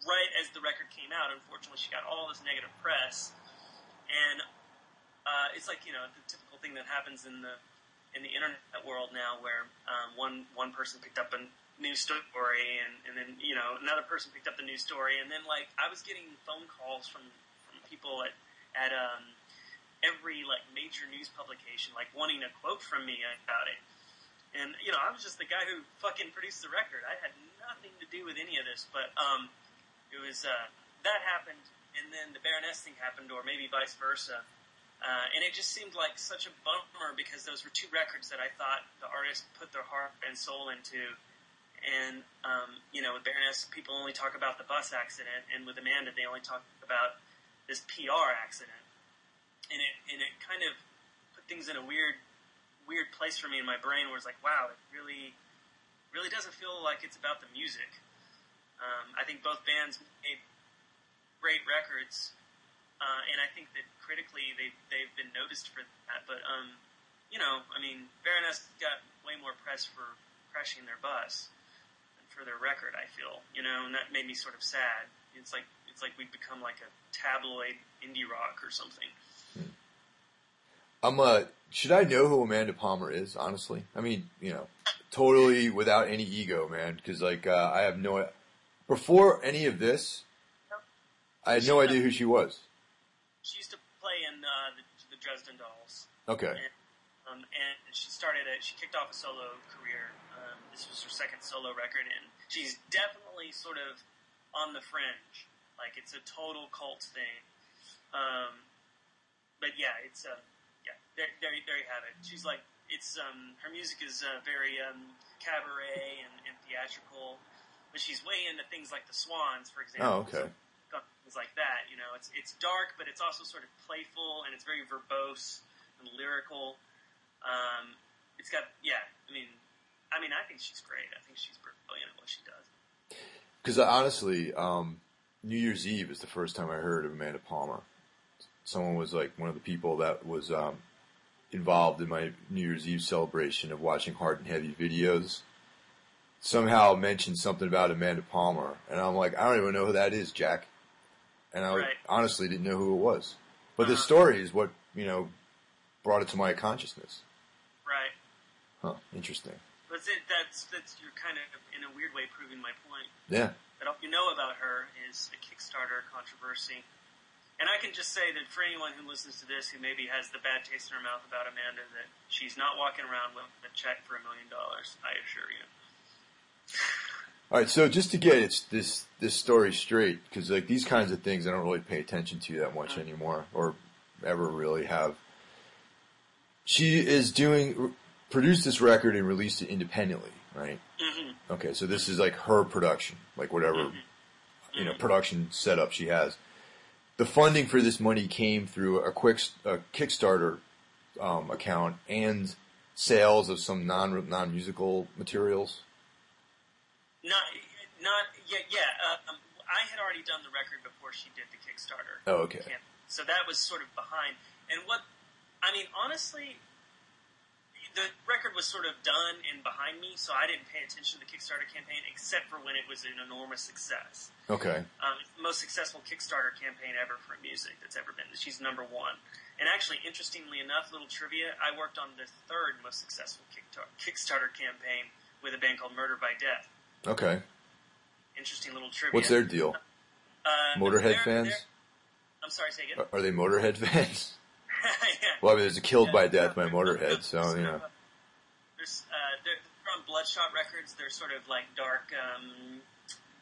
B: right as the record came out, unfortunately, she got all this negative press, and uh, it's like you know the typical thing that happens in the in the internet world now, where um, one one person picked up a news story, and, and then you know another person picked up the news story, and then like I was getting phone calls from from people at at um, every like major news publication, like wanting a quote from me about it. And you know, I was just the guy who fucking produced the record. I had nothing to do with any of this, but um, it was uh, that happened, and then the Baroness thing happened, or maybe vice versa. Uh, and it just seemed like such a bummer because those were two records that I thought the artist put their heart and soul into. And, um, you know, with Baroness, people only talk about the bus accident, and with Amanda, they only talk about this PR accident. And it, and it kind of put things in a weird, weird place for me in my brain where it's like, wow, it really, really doesn't feel like it's about the music. Um, I think both bands made great records, uh, and I think that critically they they've been noticed for that. But um, you know, I mean, Baroness got way more press for crashing their bus for their record. I feel, you know, and that made me sort of sad. It's like it's like we've become like a tabloid indie rock or something.
A: I'm uh should I know who Amanda Palmer is? Honestly, I mean, you know, totally without any ego, man. Because like uh, I have no before any of this, I had no idea who she was.
B: She used to play in uh, the, the Dresden Dolls.
A: Okay.
B: And, um, and she started a, she kicked off a solo career. This was her second solo record, and she's definitely sort of on the fringe. Like it's a total cult thing. Um, but yeah, it's uh, yeah, there, there, there you have it. She's like, it's um, her music is uh, very um, cabaret and, and theatrical, but she's way into things like the Swans, for example.
A: Oh, okay.
B: Things like that, you know, it's it's dark, but it's also sort of playful and it's very verbose and lyrical. Um, it's got, yeah, I mean, I mean, I think she's great. I think she's brilliant at what she does.
A: Because honestly, um, New Year's Eve is the first time I heard of Amanda Palmer. Someone was like one of the people that was um, involved in my New Year's Eve celebration of watching Hard and Heavy videos. Somehow mentioned something about Amanda Palmer, and I'm like, I don't even know who that is, Jack. And I
B: Right.
A: honestly didn't know who it was. But the
B: Uh-huh.
A: story is what you know brought it to my consciousness.
B: Right.
A: Huh? Interesting.
B: But it, that's that's you're kind of in a weird way proving my point.
A: Yeah.
B: that all you know about her is a Kickstarter controversy. And I can just say that for anyone who listens to this who maybe has the bad taste in her mouth about Amanda, that she's not walking around with a check for a million dollars. I assure you. <laughs>
A: All right, so just to get it's this this story straight, because like these kinds of things I don't really pay attention to that much mm. anymore, or ever really have. She is doing produced this record and released it independently, right?
B: hmm
A: Okay, so this is like her production, like whatever you know production setup she has. The funding for this money came through a quick a Kickstarter um, account and sales of some non non musical materials.
B: Not, not, yeah, yeah. Uh, um, I had already done the record before she did the Kickstarter.
A: Oh, okay.
B: So that was sort of behind. And what, I mean, honestly, the record was sort of done and behind me, so I didn't pay attention to the Kickstarter campaign except for when it was an enormous success.
A: Okay.
B: Um, it's the most successful Kickstarter campaign ever for music that's ever been. She's number one. And actually, interestingly enough, little trivia, I worked on the third most successful Kickstarter campaign with a band called Murder by Death.
A: Okay.
B: Interesting little trivia.
A: What's their deal?
B: Uh,
A: Motorhead
B: they're-
A: fans?
B: they're- I'm sorry, say again.
A: Are they Motorhead <laughs> fans?
B: Yeah.
A: Well, I mean, there's a Killed by Death by Motorhead, so you know.
B: There's, uh, they're, on Bloodshot Records. They're sort of like dark, um,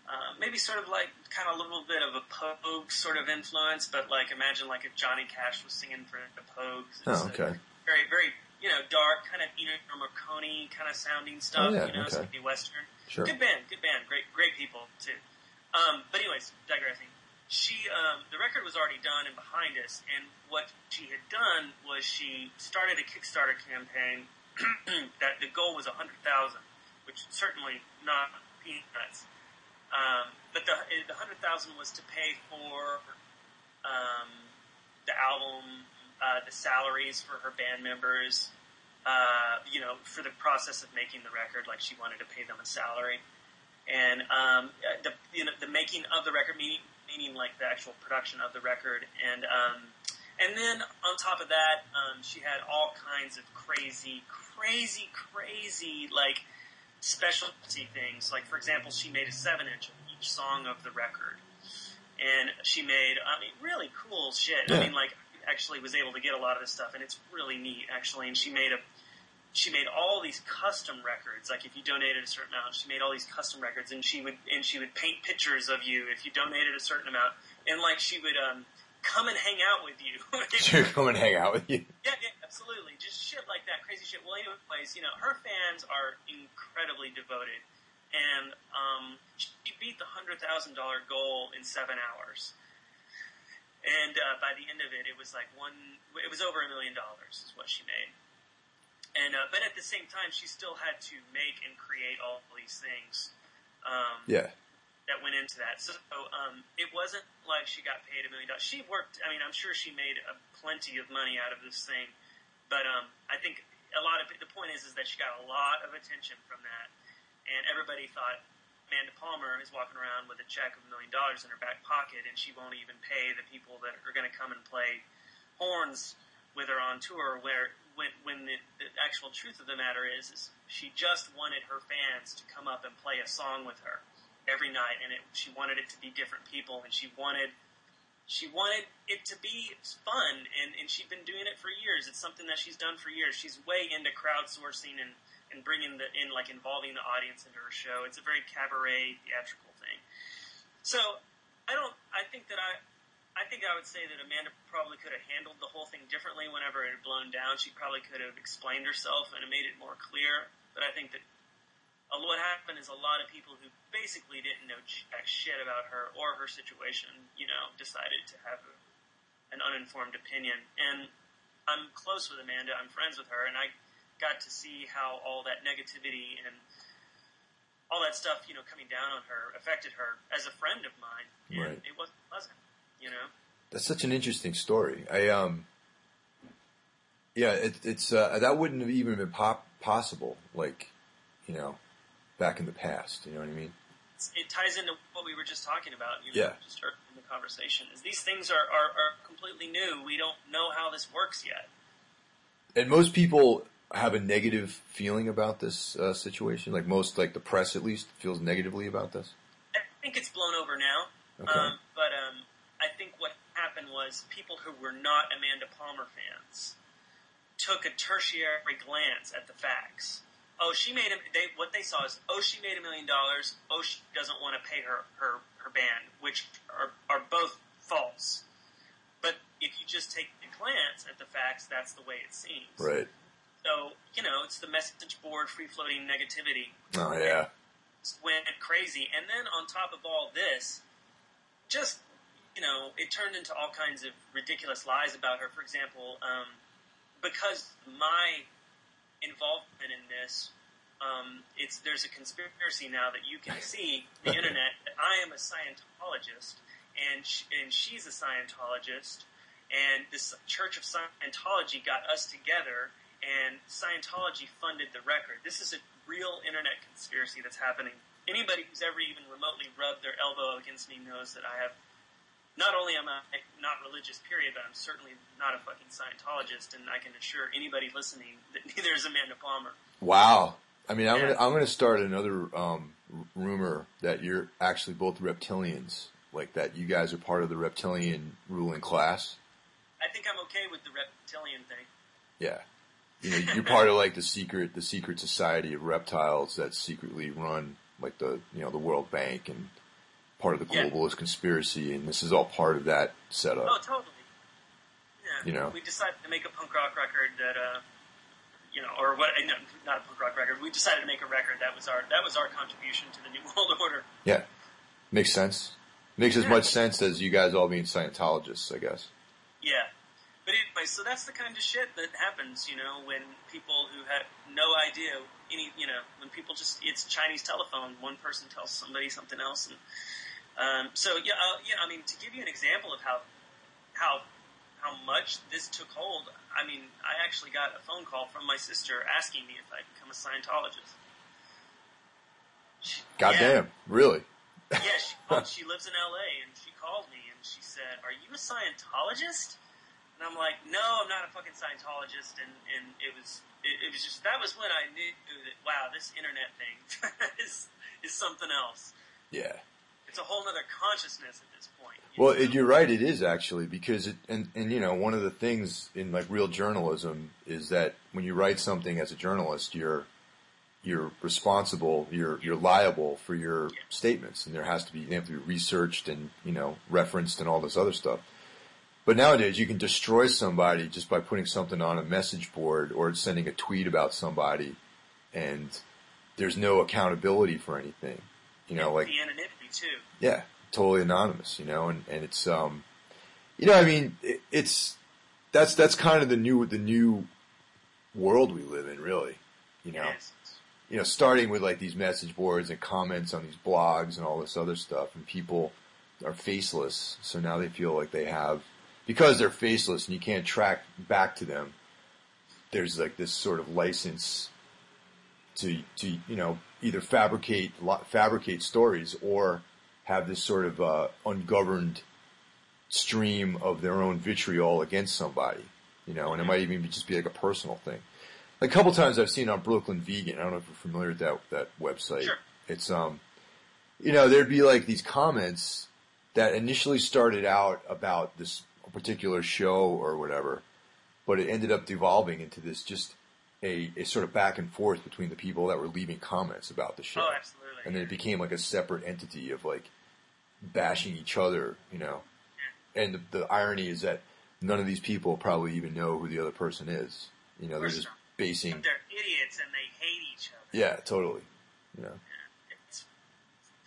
B: uh, maybe sort of like kind of a little bit of a Pogue sort of influence, but like imagine like if Johnny Cash was singing for the Pogues.
A: Oh,
B: uh,
A: okay.
B: very, very, you know, dark, kind of Ennio Morricone kind of sounding stuff.
A: Oh, yeah,
B: you know,
A: okay.
B: something Western.
A: Sure.
B: Good band, good band, great, great people too. Um, but anyways, digressing. She, um, the record was already done and behind us, and what she had done was she started a Kickstarter campaign <clears throat> that the goal was a hundred thousand, which certainly not peanuts. Um, but the the hundred thousand was to pay for um, the album, uh, the salaries for her band members, uh, you know, for the process of making the record, like she wanted to pay them a salary, and um, uh, the you know the making of the record, meaning meaning like the actual production of the record, and um, And then on top of that, um, she had all kinds of crazy, crazy, crazy like specialty things. Like for example, she made a seven inch of each song of the record, and she made I mean really cool shit.
A: Yeah.
B: I mean like actually was able to get a lot of this stuff, and it's really neat actually. And she made a she made all these custom records. Like if you donated a certain amount, she made all these custom records, and she would and she would paint pictures of you if you donated a certain amount, and like she would um, come and hang out with you. <laughs>
A: she would come and hang out with you.
B: Yeah, yeah, absolutely. Just shit like that, crazy shit. Well, anyways, you know, her fans are incredibly devoted, and um, she beat the hundred thousand dollar goal in seven hours. And uh, by the end of it, it was like one. It was over a million dollars is what she made. And uh, but at the same time, she still had to make and create all these things. Um,
A: Yeah.
B: that went into that. So um, it wasn't like she got paid a million dollars. She worked. I mean, I'm sure she made a plenty of money out of this thing, but um, I think a lot of the point is is that she got a lot of attention from that, and everybody thought Amanda Palmer is walking around with a check of a million dollars in her back pocket, and she won't even pay the people that are going to come and play horns with her on tour. Where when when the, the actual truth of the matter is, is she just wanted her fans to come up and play a song with her every night, and it, she wanted it to be different people, and she wanted she wanted it to be fun, and, and she'd been doing it for years. It's something that she's done for years. She's way into crowdsourcing and and bringing the in like involving the audience into her show. It's a very cabaret theatrical thing. So I don't. I think that I. I think I would say that Amanda probably could have handled the whole thing differently whenever it had blown down. She probably could have explained herself and made it more clear. But I think that what happened is a lot of people who basically didn't know jack shit about her or her situation, you know, decided to have a, an uninformed opinion. And I'm close with Amanda. I'm friends with her, and I got to see how all that negativity and all that stuff, you know, coming down on her affected her as a friend of mine. And
A: Right.
B: it wasn't pleasant, you know.
A: That's such an interesting story. I um, yeah, it, it's uh, that wouldn't have even been pop- possible, like you know, back in the past. You know what I mean?
B: It's, it ties into what we were just talking about. You know,
A: Yeah.
B: Just in the conversation is these things are, are, are completely new. We don't know how this works yet.
A: And most people have a negative feeling about this uh, situation. Like most, like the press at least feels negatively about this.
B: I think it's blown over now.
A: Okay.
B: Um, but um, I think what happened was people who were not Amanda Palmer fans took a tertiary glance at the facts. Oh, she made a, they what they saw is oh she made a million dollars. Oh she doesn't want to pay her her her band, which are are both false. But if you just take a glance at the facts, that's the way it seems.
A: Right.
B: So you know it's the message board free floating negativity
A: Oh yeah.
B: went crazy. And then on top of all this, just, you know, it turned into all kinds of ridiculous lies about her. For example, um, because my involvement in this, um, it's there's a conspiracy now that you can see the <laughs> internet. that I am a Scientologist, and sh- and she's a Scientologist, and this Church of Scientology got us together, and Scientology funded the record. This is a real internet conspiracy that's happening. Anybody who's ever even remotely rubbed their elbow against me knows that I have. Not only am I not religious, period, but I'm certainly not a fucking Scientologist, and I can assure anybody listening that <laughs> neither is Amanda Palmer.
A: Wow. I mean, I'm
B: Yeah.
A: gonna I'm gonna start another um, rumor that you're actually both reptilians, like that you guys are part of the reptilian ruling class.
B: I think I'm okay with the reptilian thing.
A: Yeah. You know, you're <laughs> part of like the secret the secret society of reptiles that secretly run like the you know the World Bank and part of the
B: Yeah.
A: globalist conspiracy, and this is all part of that setup.
B: Oh, totally. Yeah.
A: You know.
B: we decided to make a punk rock record that, uh, you know, or what? No, not a punk rock record. We decided to make a record that was our that was our contribution to the new <laughs> world order.
A: Yeah, makes sense. Makes as much sense as you guys all being Scientologists, I guess.
B: Yeah. But anyway, so that's the kind of shit that happens, you know, when people who have no idea any, you know, when people just it's Chinese telephone. One person tells somebody something else, and um, so yeah, uh, yeah. I mean, to give you an example of how how how much this took hold, I mean, I actually got a phone call from my sister asking me if I'd become a Scientologist. She-
A: Goddamn, really?
B: yeah, she <laughs> called, she lives in L.A. and she called me and she said, "Are you a Scientologist?" And And I'm like, no, I'm not a fucking Scientologist. And, and it was, it, it was just, that was when I knew that, wow, this internet thing <laughs> is, is something else.
A: Yeah.
B: It's a whole other consciousness at this point.
A: Well, it, you're right. It is actually because it, and, and you know, one of the things in like real journalism is that when you write something as a journalist, you're, you're responsible, you're, you're liable for your
B: Yeah.
A: statements and there has to be, they have to be researched and, you know, referenced and all this other stuff. But nowadays you can destroy somebody just by putting something on a message board or sending a tweet about somebody and there's no accountability for anything. You know, like
B: too.
A: yeah, totally anonymous, you know, and, and it's, um, you know, I mean, it, it's, that's, that's kind of the new, the new world we live in, really, you know,
B: Yes.
A: you know, starting with like these message boards and comments on these blogs and all this other stuff and people are faceless. So now they feel like they have, because they're faceless and you can't track back to them, there's like this sort of license to, to, you know, either fabricate, fabricate stories or have this sort of, uh, ungoverned stream of their own vitriol against somebody, you know, and it might even be, just be like a personal thing. A couple times I've seen on Brooklyn Vegan, I don't know if you're familiar with that, that website.
B: Sure.
A: It's, um, you know, there'd be like these comments that initially started out about this particular show or whatever, but it ended up devolving into this just a, a sort of back and forth between the people that were leaving comments about the show.
B: Oh, absolutely.
A: And then it became like a separate entity of like bashing each other, you know. And the, the irony is that none of these people probably even know who the other person is. You know, they're just basing.
B: They're idiots and they hate each other.
A: Yeah, totally. You know.
B: It's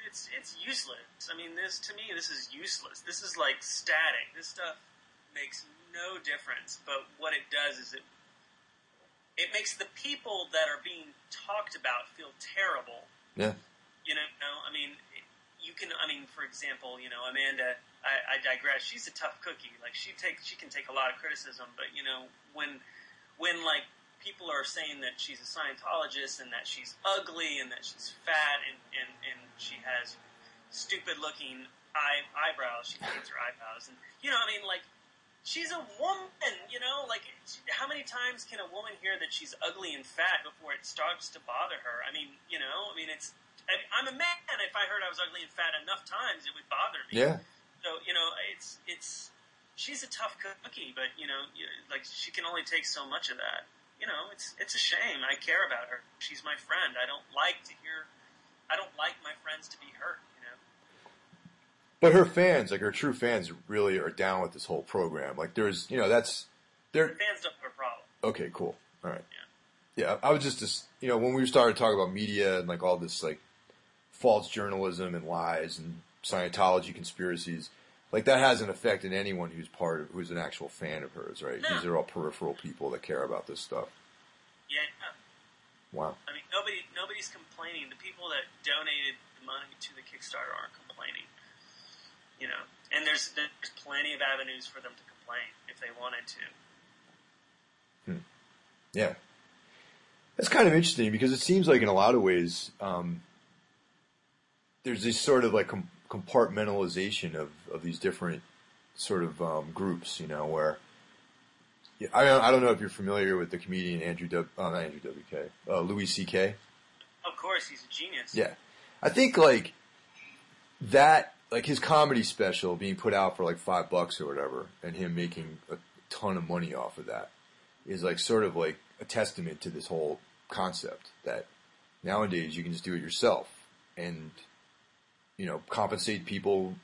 B: it's it's useless. I mean, this to me, this is useless. This is like static. This stuff makes no difference. But what it does is it it makes the people that are being talked about feel terrible.
A: Yeah.
B: You know, I mean, you can. I mean, for example, you know, Amanda. I, I digress. She's a tough cookie. Like she takes, she can take a lot of criticism. But you know, when when like people are saying that she's a Scientologist and that she's ugly and that she's fat and and, and she has stupid looking eye, eyebrows. She paints her eyebrows, and you know, I mean, like she's a woman. You know, like how many times can a woman hear that she's ugly and fat before it starts to bother her? I mean, you know, I mean, it's. I, I'm a man. If I heard I was ugly and fat enough times, it would bother me.
A: Yeah.
B: So you know, it's it's she's a tough cookie, but you know, like she can only take so much of that. You know, it's it's a shame. I care about her. She's my friend. I don't like to hear. I don't like my friends to be hurt.
A: But her fans, like her true fans, really are down with this whole program. Like there's, you know, that's they're
B: Fans don't have a problem.
A: okay, cool, all right. Yeah, I was just, just you know, when we started talking about media and like all this like false journalism and lies and Scientology conspiracies, like that hasn't affected anyone who's part of, who's an actual fan of hers, right?
B: No.
A: These are all peripheral people that care about this stuff.
B: Yeah.
A: Wow.
B: I mean, nobody nobody's complaining. The people that donated the money to the Kickstarter aren't complaining. You know, and there's there's plenty of avenues for them to complain if they wanted to.
A: Yeah. That's kind of interesting because it seems like in a lot of ways, um, there's this sort of like com- compartmentalization of, of these different sort of um, groups, you know, where yeah, I don't, I don't know if you're familiar with the comedian Andrew W. Oh, not Andrew WK, uh, Louis C.K.
B: Of course, he's a genius.
A: Yeah, I think like that, like his comedy special being put out for like five bucks or whatever, and him making a ton of money off of that is like sort of like a testament to this whole concept that nowadays you can just do it yourself and you know compensate people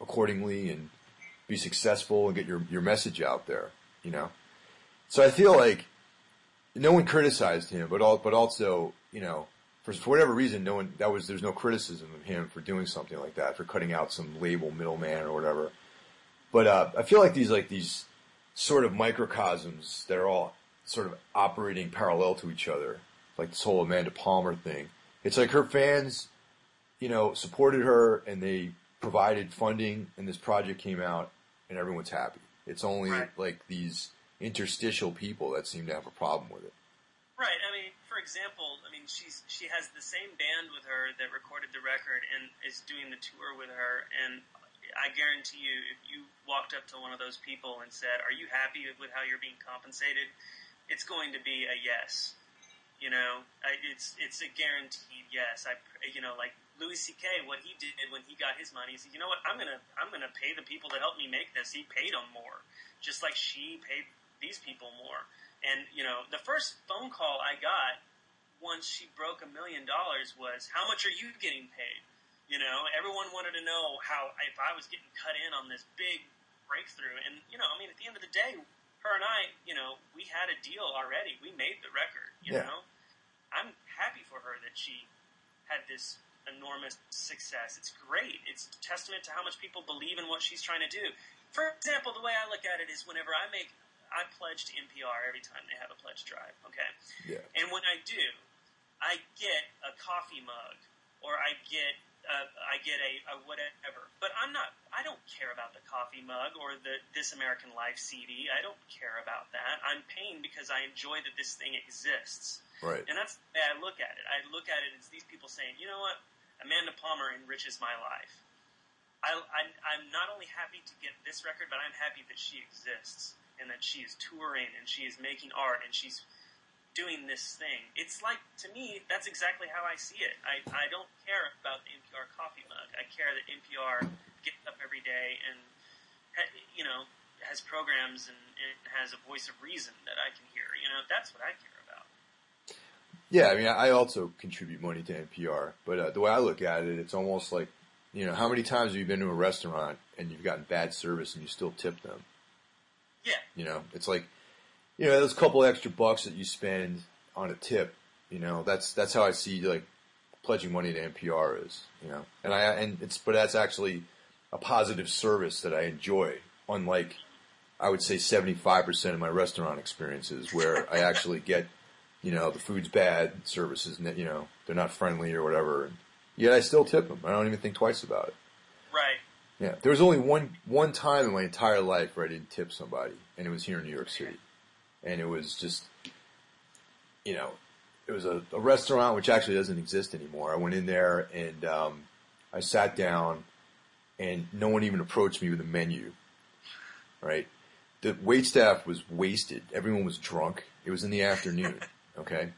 A: accordingly and be successful and get your your message out there. You know, so I feel like no one criticized him, but all but also you know for, for whatever reason, no one that was there's no criticism of him for doing something like that, for cutting out some label middleman or whatever. But uh, I feel like these like these sort of microcosms that are all sort of operating parallel to each other, like this whole Amanda Palmer thing. It's like her fans, you know, supported her and they provided funding, and this project came out, and everyone's happy. It's only
B: Right.
A: like these interstitial people that seem to have a problem with it.
B: Right. Example, I mean, she's she has the same band with her that recorded the record and is doing the tour with her, and I guarantee you, if you walked up to one of those people and said, "Are you happy with how you're being compensated?" It's going to be a yes. You know, it's it's a guaranteed yes. I you know like Louis C.K. What he did when he got his money, he said, "You know what? I'm gonna I'm gonna pay the people that helped me make this." He paid them more, just like she paid these people more. And you know, the first phone call I got once she broke a million dollars was, "How much are you getting paid?" You know, everyone wanted to know how if I was getting cut in on this big breakthrough. And you know, I mean, at the end of the day, her and I, you know, we had a deal already. We made the record. You
A: Yeah.
B: know, I'm happy for her that she had this enormous success. It's great. It's a testament to how much people believe in what she's trying to do. For example, the way I look at it is whenever I make, I pledge to NPR every time they have a pledge drive. Okay.
A: Yeah.
B: And when I do, I get a coffee mug or I get uh, I get a, a whatever. But I'm not. I don't care about the coffee mug or the This American Life CD. I don't care about that. I'm paying because I enjoy that this thing exists.
A: Right.
B: And that's the way I look at it. I look at it as these people saying, you know what, Amanda Palmer enriches my life. I, I, I'm not only happy to get this record, but I'm happy that she exists and that she is touring and she is making art and she's doing this thing. It's like, to me, that's exactly how I see it. I, I don't care about the NPR coffee mug. I care that NPR gets up every day and, you know, has programs and, and has a voice of reason that I can hear. You know, that's what I care about.
A: Yeah, I mean, I also contribute money to NPR, but uh, the way I look at it, it's almost like, you know, how many times have you been to a restaurant and you've gotten bad service and you still tip them?
B: Yeah.
A: You know, it's like, you know, those couple extra bucks that you spend on a tip, you know, that's that's how I see like pledging money to NPR is, you know, and I and it's but that's actually a positive service that I enjoy, unlike I would say seventy five percent of my restaurant experiences where I <laughs> actually get, you know, the food's bad, services, you know, they're not friendly or whatever, and yet I still tip them. I don't even think twice about it.
B: Right.
A: Yeah, there was only one one time in my entire life where I didn't tip somebody, and it was here in New York City, and it was just, you know, it was a, a restaurant which actually doesn't exist anymore. I went in there and um, I sat down, and no one even approached me with a menu. Right, the wait staff was wasted. Everyone was drunk. It was in the afternoon. <laughs> Okay,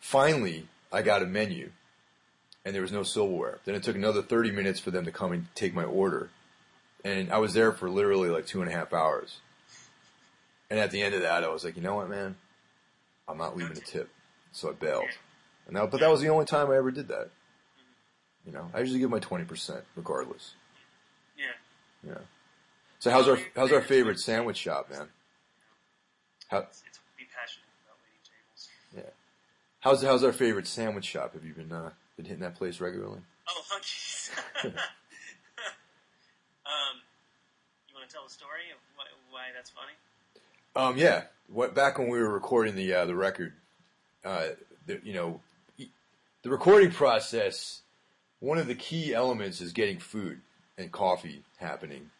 A: finally I got a menu and there was no silverware. Then it took another 30 minutes for them to come and take my order. And I was there for literally like two and a half hours. And at the end of that, I was like, you know what, man? I'm not leaving a tip. So I bailed. And that, but that was the only time I ever did that. You know, I usually give my 20% regardless.
B: Yeah.
A: Yeah. So how's our, how's our favorite sandwich shop, man? How,
B: It's, it's be passionate about waiting tables.
A: yeah. How's, how's our favorite sandwich shop? Have you been, uh, been hitting that place regularly?
B: Oh, <laughs> hunkies. <laughs> um, you want to tell the story of why, why that's funny?
A: Um, yeah. What, back when we were recording the uh, the record, uh, the, you know, the recording process. One of the key elements is getting food and coffee happening.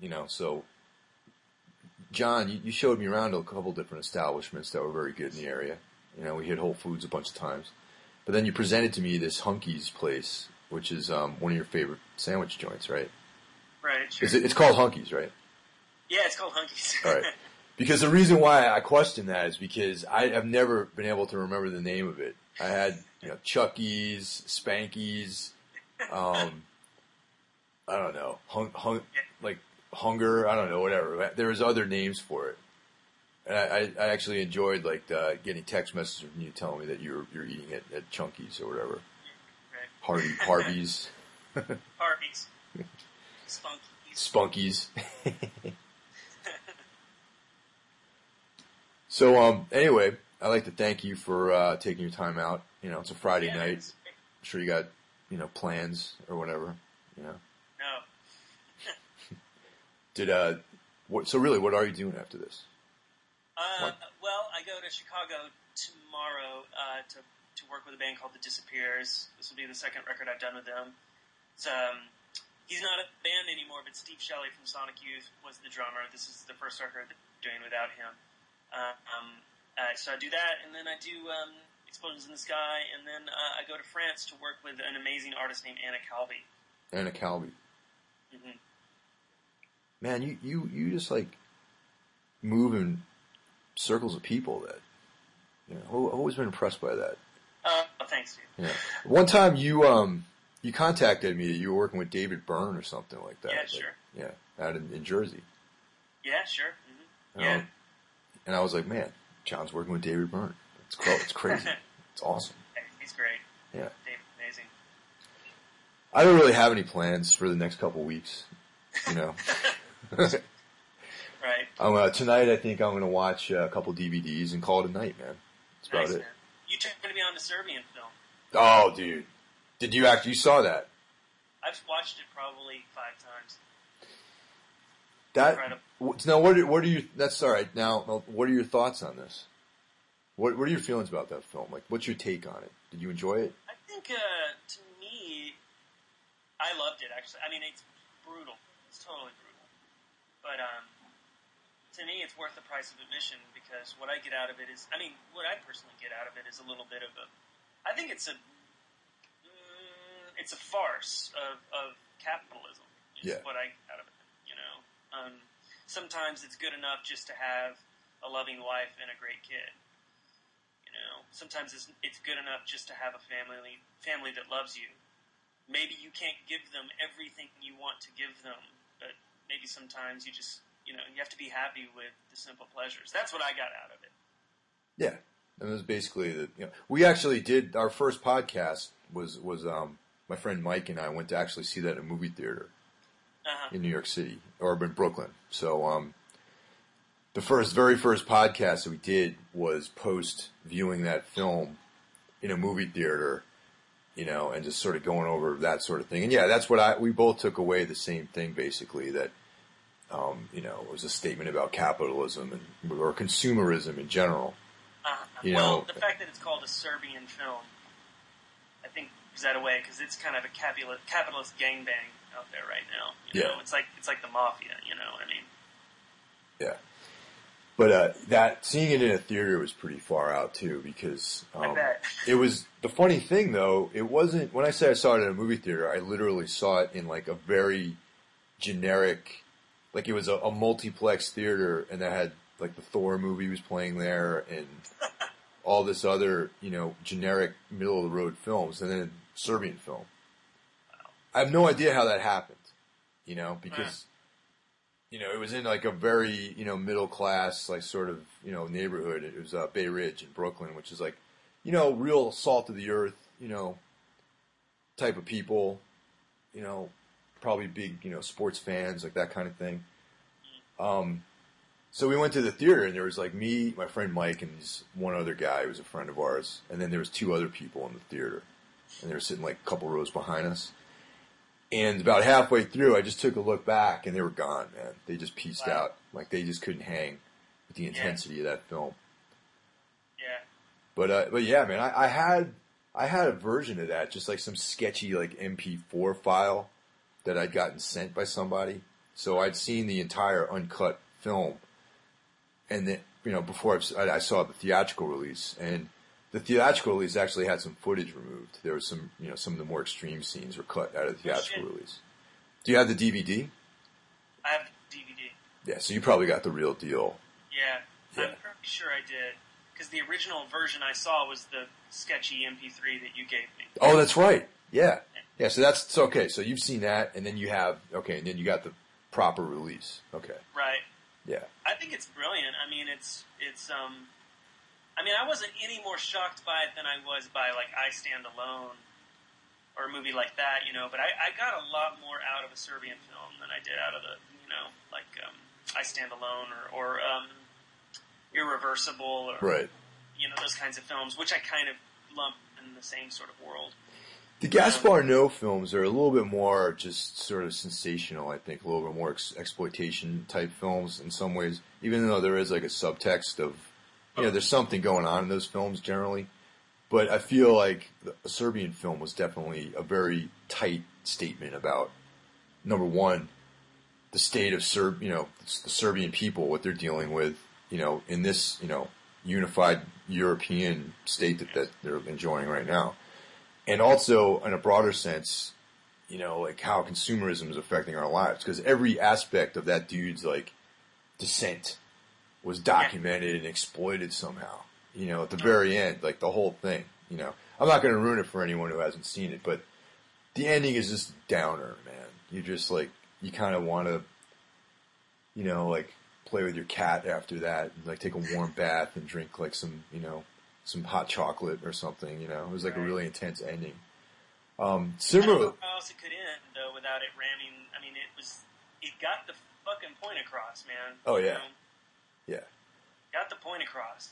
A: You know, so John, you, you showed me around a couple different establishments that were very good in the area. You know, we hit Whole Foods a bunch of times, but then you presented to me this Hunky's place, which is um, one of your favorite sandwich joints, right?
B: Right. Sure.
A: Is it, it's called Hunky's, right?
B: Yeah, it's called hunkies.
A: All right. <laughs> Because the reason why I question that is because I have never been able to remember the name of it. I had, you know, Chucky's, Spanky's, um, I don't know, hung, hung, like hunger, I don't know, whatever. There was other names for it. And I, I, actually enjoyed like uh, getting text messages from you telling me that you're you're eating it at Chunky's or whatever.
B: right.
A: Harvey Harvey's, <laughs>
B: Harvey's. <laughs> Spunkies.
A: Spunkies. <laughs> so um anyway, I'd like to thank you for uh, taking your time out. You know, it's a Friday
B: Yeah,
A: night. I'm sure you got you know plans or whatever. You know,
B: No. <laughs>
A: did uh what? So really, what are you doing after this?
B: Uh, well, I go to Chicago tomorrow uh, to to work with a band called The Disappears. This will be the second record I've done with them. It's um, he's not a band anymore, but Steve Shelley from Sonic Youth was the drummer. This is the first record doing without him. Um, uh, so I do that, and then I do um, Explosions in the Sky, and then uh, I go to France to work with an amazing artist named Anna Calvi.
A: Anna Calvi.
B: hmm
A: man, you you you just like move in circles of people that you know. I've always been impressed by that.
B: Uh, thanks, dude.
A: Yeah. One time you um you contacted me. that You were working with David Byrne or something like that.
B: Yeah,
A: like,
B: sure.
A: Yeah, out in, in Jersey.
B: Yeah, sure. hmm
A: Um,
B: Yeah.
A: And I was like, man, John's working with David Byrne. It's cra- it's crazy. <laughs> it's awesome.
B: He's great.
A: Yeah.
B: David's amazing.
A: I don't really have any plans for the next couple weeks. You know. <laughs>
B: Right.
A: Um, uh, tonight, I think I'm going to watch uh, a couple DVDs and call it a night, man. That's about
B: nice,
A: it.
B: man. You turned me on to Serbian film.
A: Oh, dude, did you actually you saw that?
B: I've watched it probably five times.
A: That
B: Incredible.
A: Now, what are, what are you? That's all right. Now, what are your thoughts on this? What What are your feelings about that film? Like, what's your take on it? Did you enjoy it?
B: I think, uh, to me, I loved it, actually. I mean, it's brutal. It's totally brutal. But, um, to me, it's worth the price of admission because what I get out of it is, I mean, what I personally get out of it is a little bit of a, I think it's a, mm, it's a farce of, of capitalism. Is
A: Yeah.
B: what I get out of it, you know. Um, sometimes it's good enough just to have a loving wife and a great kid. You know, sometimes it's, it's good enough just to have a family family that loves you. Maybe you can't give them everything you want to give them, but maybe sometimes you just you know you have to be happy with the simple pleasures. That's what I got out of it.
A: Yeah, and it was basically the. You know, we actually did our first podcast was was um my friend Mike and I went to actually see that in a movie theater.
B: Uh-huh.
A: in New York City or in Brooklyn. So um, the first, very first podcast that we did was post viewing that film in a movie theater, you know, and just sort of going over that sort of thing. And yeah, that's what I we both took away the same thing basically that. Um, you know, it was a statement about capitalism and or consumerism in general.
B: Uh-huh.
A: You
B: well,
A: know-
B: the fact that it's called a Serbian film, I think is that away because it's kind of a capitalist, capitalist gangbang out there right now. You
A: Yeah.
B: know, it's like it's like the mafia. You know what I mean?
A: Yeah. But uh, that seeing it in a theater was pretty far out too because um, <laughs> it was the funny thing though. It wasn't when I say I saw it in a movie theater. I literally saw it in like a very generic, like it was a, a multiplex theater, and that had like the Thor movie was playing there, and <laughs> all this other you know generic middle of the road films, and then a Serbian film. I have no idea how that happened, you know, because you know, it was in like a very, you know, middle class, like sort of, you know, neighborhood. It was uh, Bay Ridge in Brooklyn, which is like, you know, real salt of the earth, you know, type of people, you know, probably big, you know, sports fans, like that kind of thing. Um, so we went to the theater and there was like me, my friend Mike, and this one other guy who was a friend of ours, and then there was two other people in the theater, and they were sitting like a couple rows behind us. And about halfway through, I just took a look back, and they were gone, man. They just pieced
B: Wow.
A: out. Like they just couldn't hang with the intensity of that film.
B: Yeah.
A: But uh, but yeah, man, I, I had I had a version of that, just like some sketchy like MP4 file that I'd gotten sent by somebody. So I'd seen the entire uncut film, and then you know before I saw the theatrical release, and the theatrical release actually had some footage removed. There was some you know some of the more extreme scenes were cut out of the theatrical
B: shit.
A: release. Do you have the DVD?
B: I have the DVD.
A: Yeah, so you probably got the real deal.
B: Yeah,
A: Yeah.
B: I'm pretty sure I did. Because the original version I saw was the sketchy MP3 that you gave me.
A: Oh, that's right. Yeah. Yeah, so that's so okay. So you've seen that, and then you have okay, and then you got the proper release. Okay.
B: Right.
A: Yeah.
B: I think it's brilliant. I mean, it's it's um, I mean, I wasn't any more shocked by it than I was by like I Stand Alone or a movie like that, you know. But I, I got a lot more out of a Serbian film than I did out of the, you know, like um, I Stand Alone or or um, Irreversible or
A: Right.
B: you know those kinds of films, which I kind of lump in the same sort of world.
A: The Gaspar Noé films are a little bit more just sort of sensational. I think a little bit more ex- exploitation type films in some ways, even though there is like a subtext of, you know, there's something going on in those films generally. But I feel like the Serbian film was definitely a very tight statement about number one, the state of Serb, you know, the Serbian people, what they're dealing with, you know, in this, you know, unified European state that, that they're enjoying right now. And also, in a broader sense, you know, like how consumerism is affecting our lives because every aspect of that dude's like descent was documented and exploited somehow. You know, at the very end, like the whole thing. You know, I'm not going to ruin it for anyone who hasn't seen it, but the ending is just downer, man. You just like you kind of want to, you know, like play with your cat after that, and, like take a warm <laughs> bath and drink like some, you know, some hot chocolate or something. You know, it was like a really intense ending. Um,
B: I don't know how else it could end though without it ramming. I mean, it was it got the fucking point across, man.
A: Oh,
B: You
A: yeah.
B: know?
A: Yeah.
B: got the point across.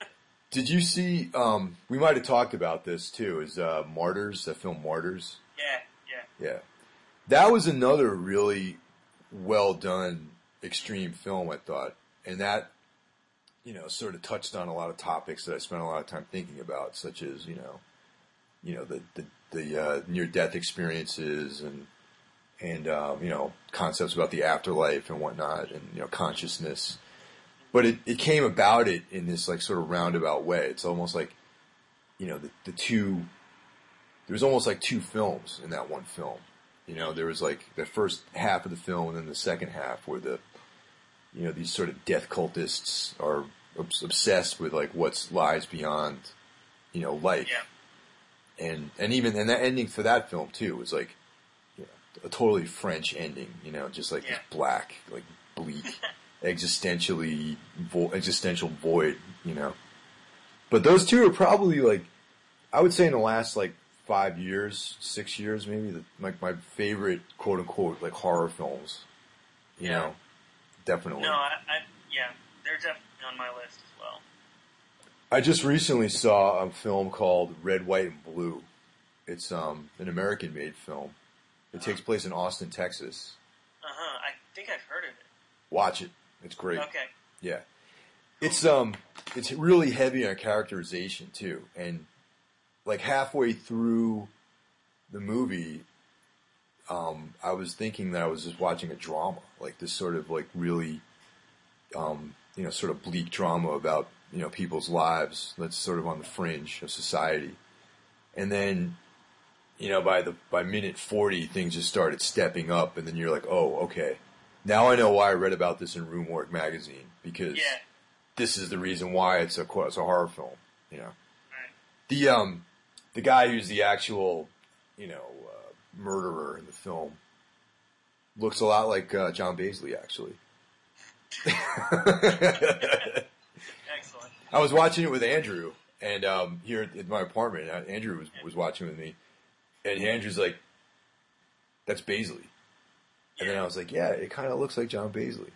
B: <laughs>
A: Did you see? Um, we might have talked about this too. Is uh, Martyrs the film Martyrs?
B: Yeah, yeah.
A: Yeah, that was another really well done extreme film. I thought, and that you know sort of touched on a lot of topics that I spent a lot of time thinking about, such as you know, you know the the, the uh, near death experiences and and um, you know concepts about the afterlife and whatnot, and you know consciousness. But it, it came about it in this like sort of roundabout way. It's almost like you know the, the two there was almost like two films in that one film. You know, there was like the first half of the film and then the second half where the, you know, these sort of death cultists are obsessed with like what's lies beyond, you know, life.
B: Yeah.
A: And, and even, and that ending for that film too was like, you know, a totally French ending, you know, just like this black, like bleak, <laughs> existentially, vo- existential void, you know. But those two are probably like, I would say in the last like five years, six years, maybe the, like my favorite quote unquote like horror films. You
B: Yeah.
A: know, definitely.
B: No, I, I yeah, they're definitely on my list as well.
A: I just recently saw a film called Red, White, and Blue. It's um an American made film. It takes place in Austin, Texas.
B: Uh huh. I think I've heard of it.
A: Watch it. It's great.
B: Okay.
A: Yeah. It's um it's really heavy on characterization too. And like halfway through the movie, um, I was thinking that I was just watching a drama, like this sort of like really um, you know, sort of bleak drama about, you know, people's lives that's sort of on the fringe of society. And then, you know, by the by minute forty things just started stepping up and then you're like, Oh, okay. Now I know why I read about this in Rue Morgue magazine because
B: Yeah.
A: this is the reason why it's a it's a horror film. You know,
B: Right.
A: the um the guy who's the actual you know uh, murderer in the film looks a lot like uh, John Baizley actually.
B: Excellent.
A: I was watching it with Andrew and um, here at, my apartment. Andrew was was watching with me, and Andrew's like, "That's Baizley," and then I was like, "Yeah, it kind of looks like John Baizley."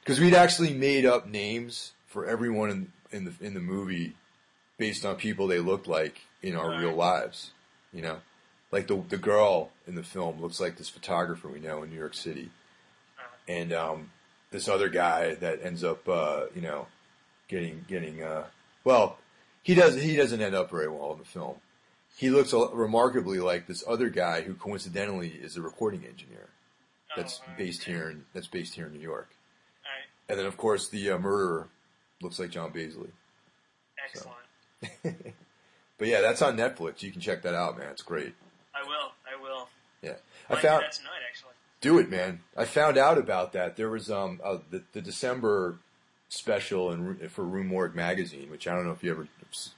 A: Because <laughs> we'd actually made up names for everyone in, in the in the movie based on people they looked like in our
B: Right.
A: real lives. You know, like the the girl in the film looks like this photographer we know in New York City, and um, this other guy that ends up uh, you know getting getting uh, well he does he doesn't end up very well in the film. He looks remarkably like this other guy who coincidentally is a recording engineer that's
B: Oh, all right.
A: based here in that's based here in New York.
B: Right.
A: And then, of course, the uh, murderer looks like John Baizley.
B: Excellent. <laughs>
A: But yeah, that's on Netflix. You can check that out, man. It's great.
B: I will. I will.
A: Yeah,
B: I
A: I found
B: that tonight, actually.
A: do it, man. I found out about that. There was um uh, the the December special in, for Rue Morgue magazine, which I don't know if you ever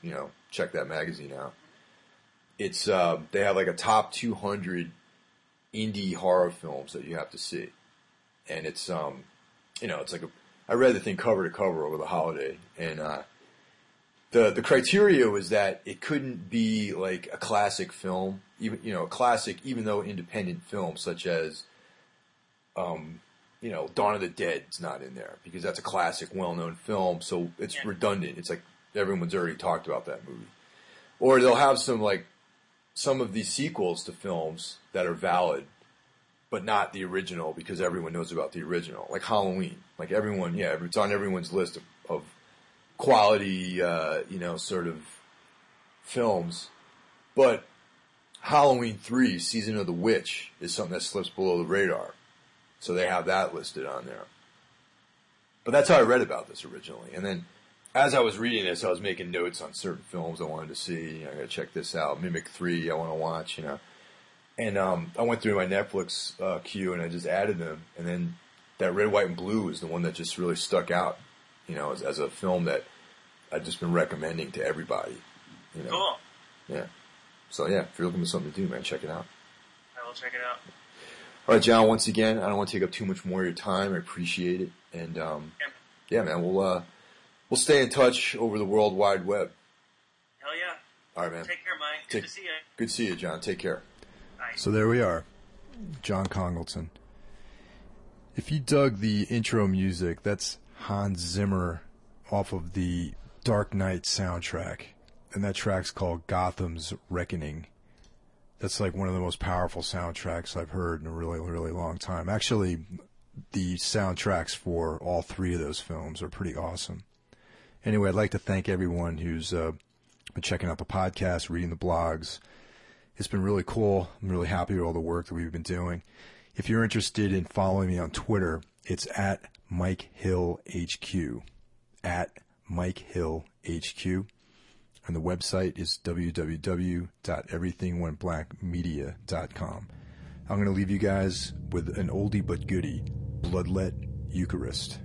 A: you know check that magazine out. It's uh, they have like a top 200 indie horror films that you have to see, and it's um you know it's like a I read the thing cover to cover over the holiday, and uh, the the criteria was that it couldn't be like a classic film, even you know a classic, even though independent film such as um, you know, Dawn of the Dead is not in there because that's a classic, well-known film. So it's
B: Yeah.
A: redundant. It's like everyone's already talked about that movie. Or they'll have some like some of these sequels to films that are valid, but not the original because everyone knows about the original. Like Halloween, like everyone, yeah, it's on everyone's list of, of quality, uh, you know, sort of films. But Halloween three, Season of the Witch, is something that slips below the radar. So they have that listed on there. But that's how I read about this originally. And then as I was reading this, I was making notes on certain films I wanted to see. You know, I got to check this out. Mimic Three, I want to watch. You know, and um, I went through my Netflix uh, queue and I just added them. And then that Red, White, and Blue is the one that just really stuck out. You know, as, as a film that I've just been recommending to everybody. You know?
B: Cool.
A: Yeah. So yeah, if you're looking for something to do, man, check it out.
B: I will check it out.
A: All right, John. Once again, I don't want to take up too much more of your time. I appreciate it, and um,
B: Yeah.
A: yeah, man, we'll uh, we'll stay in touch over the World Wide Web.
B: Hell yeah.
A: All right, man.
B: Take care, Mike. Good
A: Take-
B: to see you.
A: Good to see you, John. Take care.
B: Bye.
A: So there we are, John Congleton. If you dug the intro music, that's Hans Zimmer off of the Dark Knight soundtrack, and that track's called Gotham's Reckoning. That's like one of the most powerful soundtracks I've heard in a really, really long time. Actually, the soundtracks for all three of those films are pretty awesome. Anyway, I'd like to thank everyone who's uh, been checking out the podcast, reading the blogs. It's been really cool. I'm really happy with all the work that we've been doing. If you're interested in following me on Twitter, it's at Mike Hill HQ. At Mike Hill HQ. And the website is www.everythingwentblackmedia.com. I'm going to leave you guys with an oldie but goodie, Bloodlet Eucharist.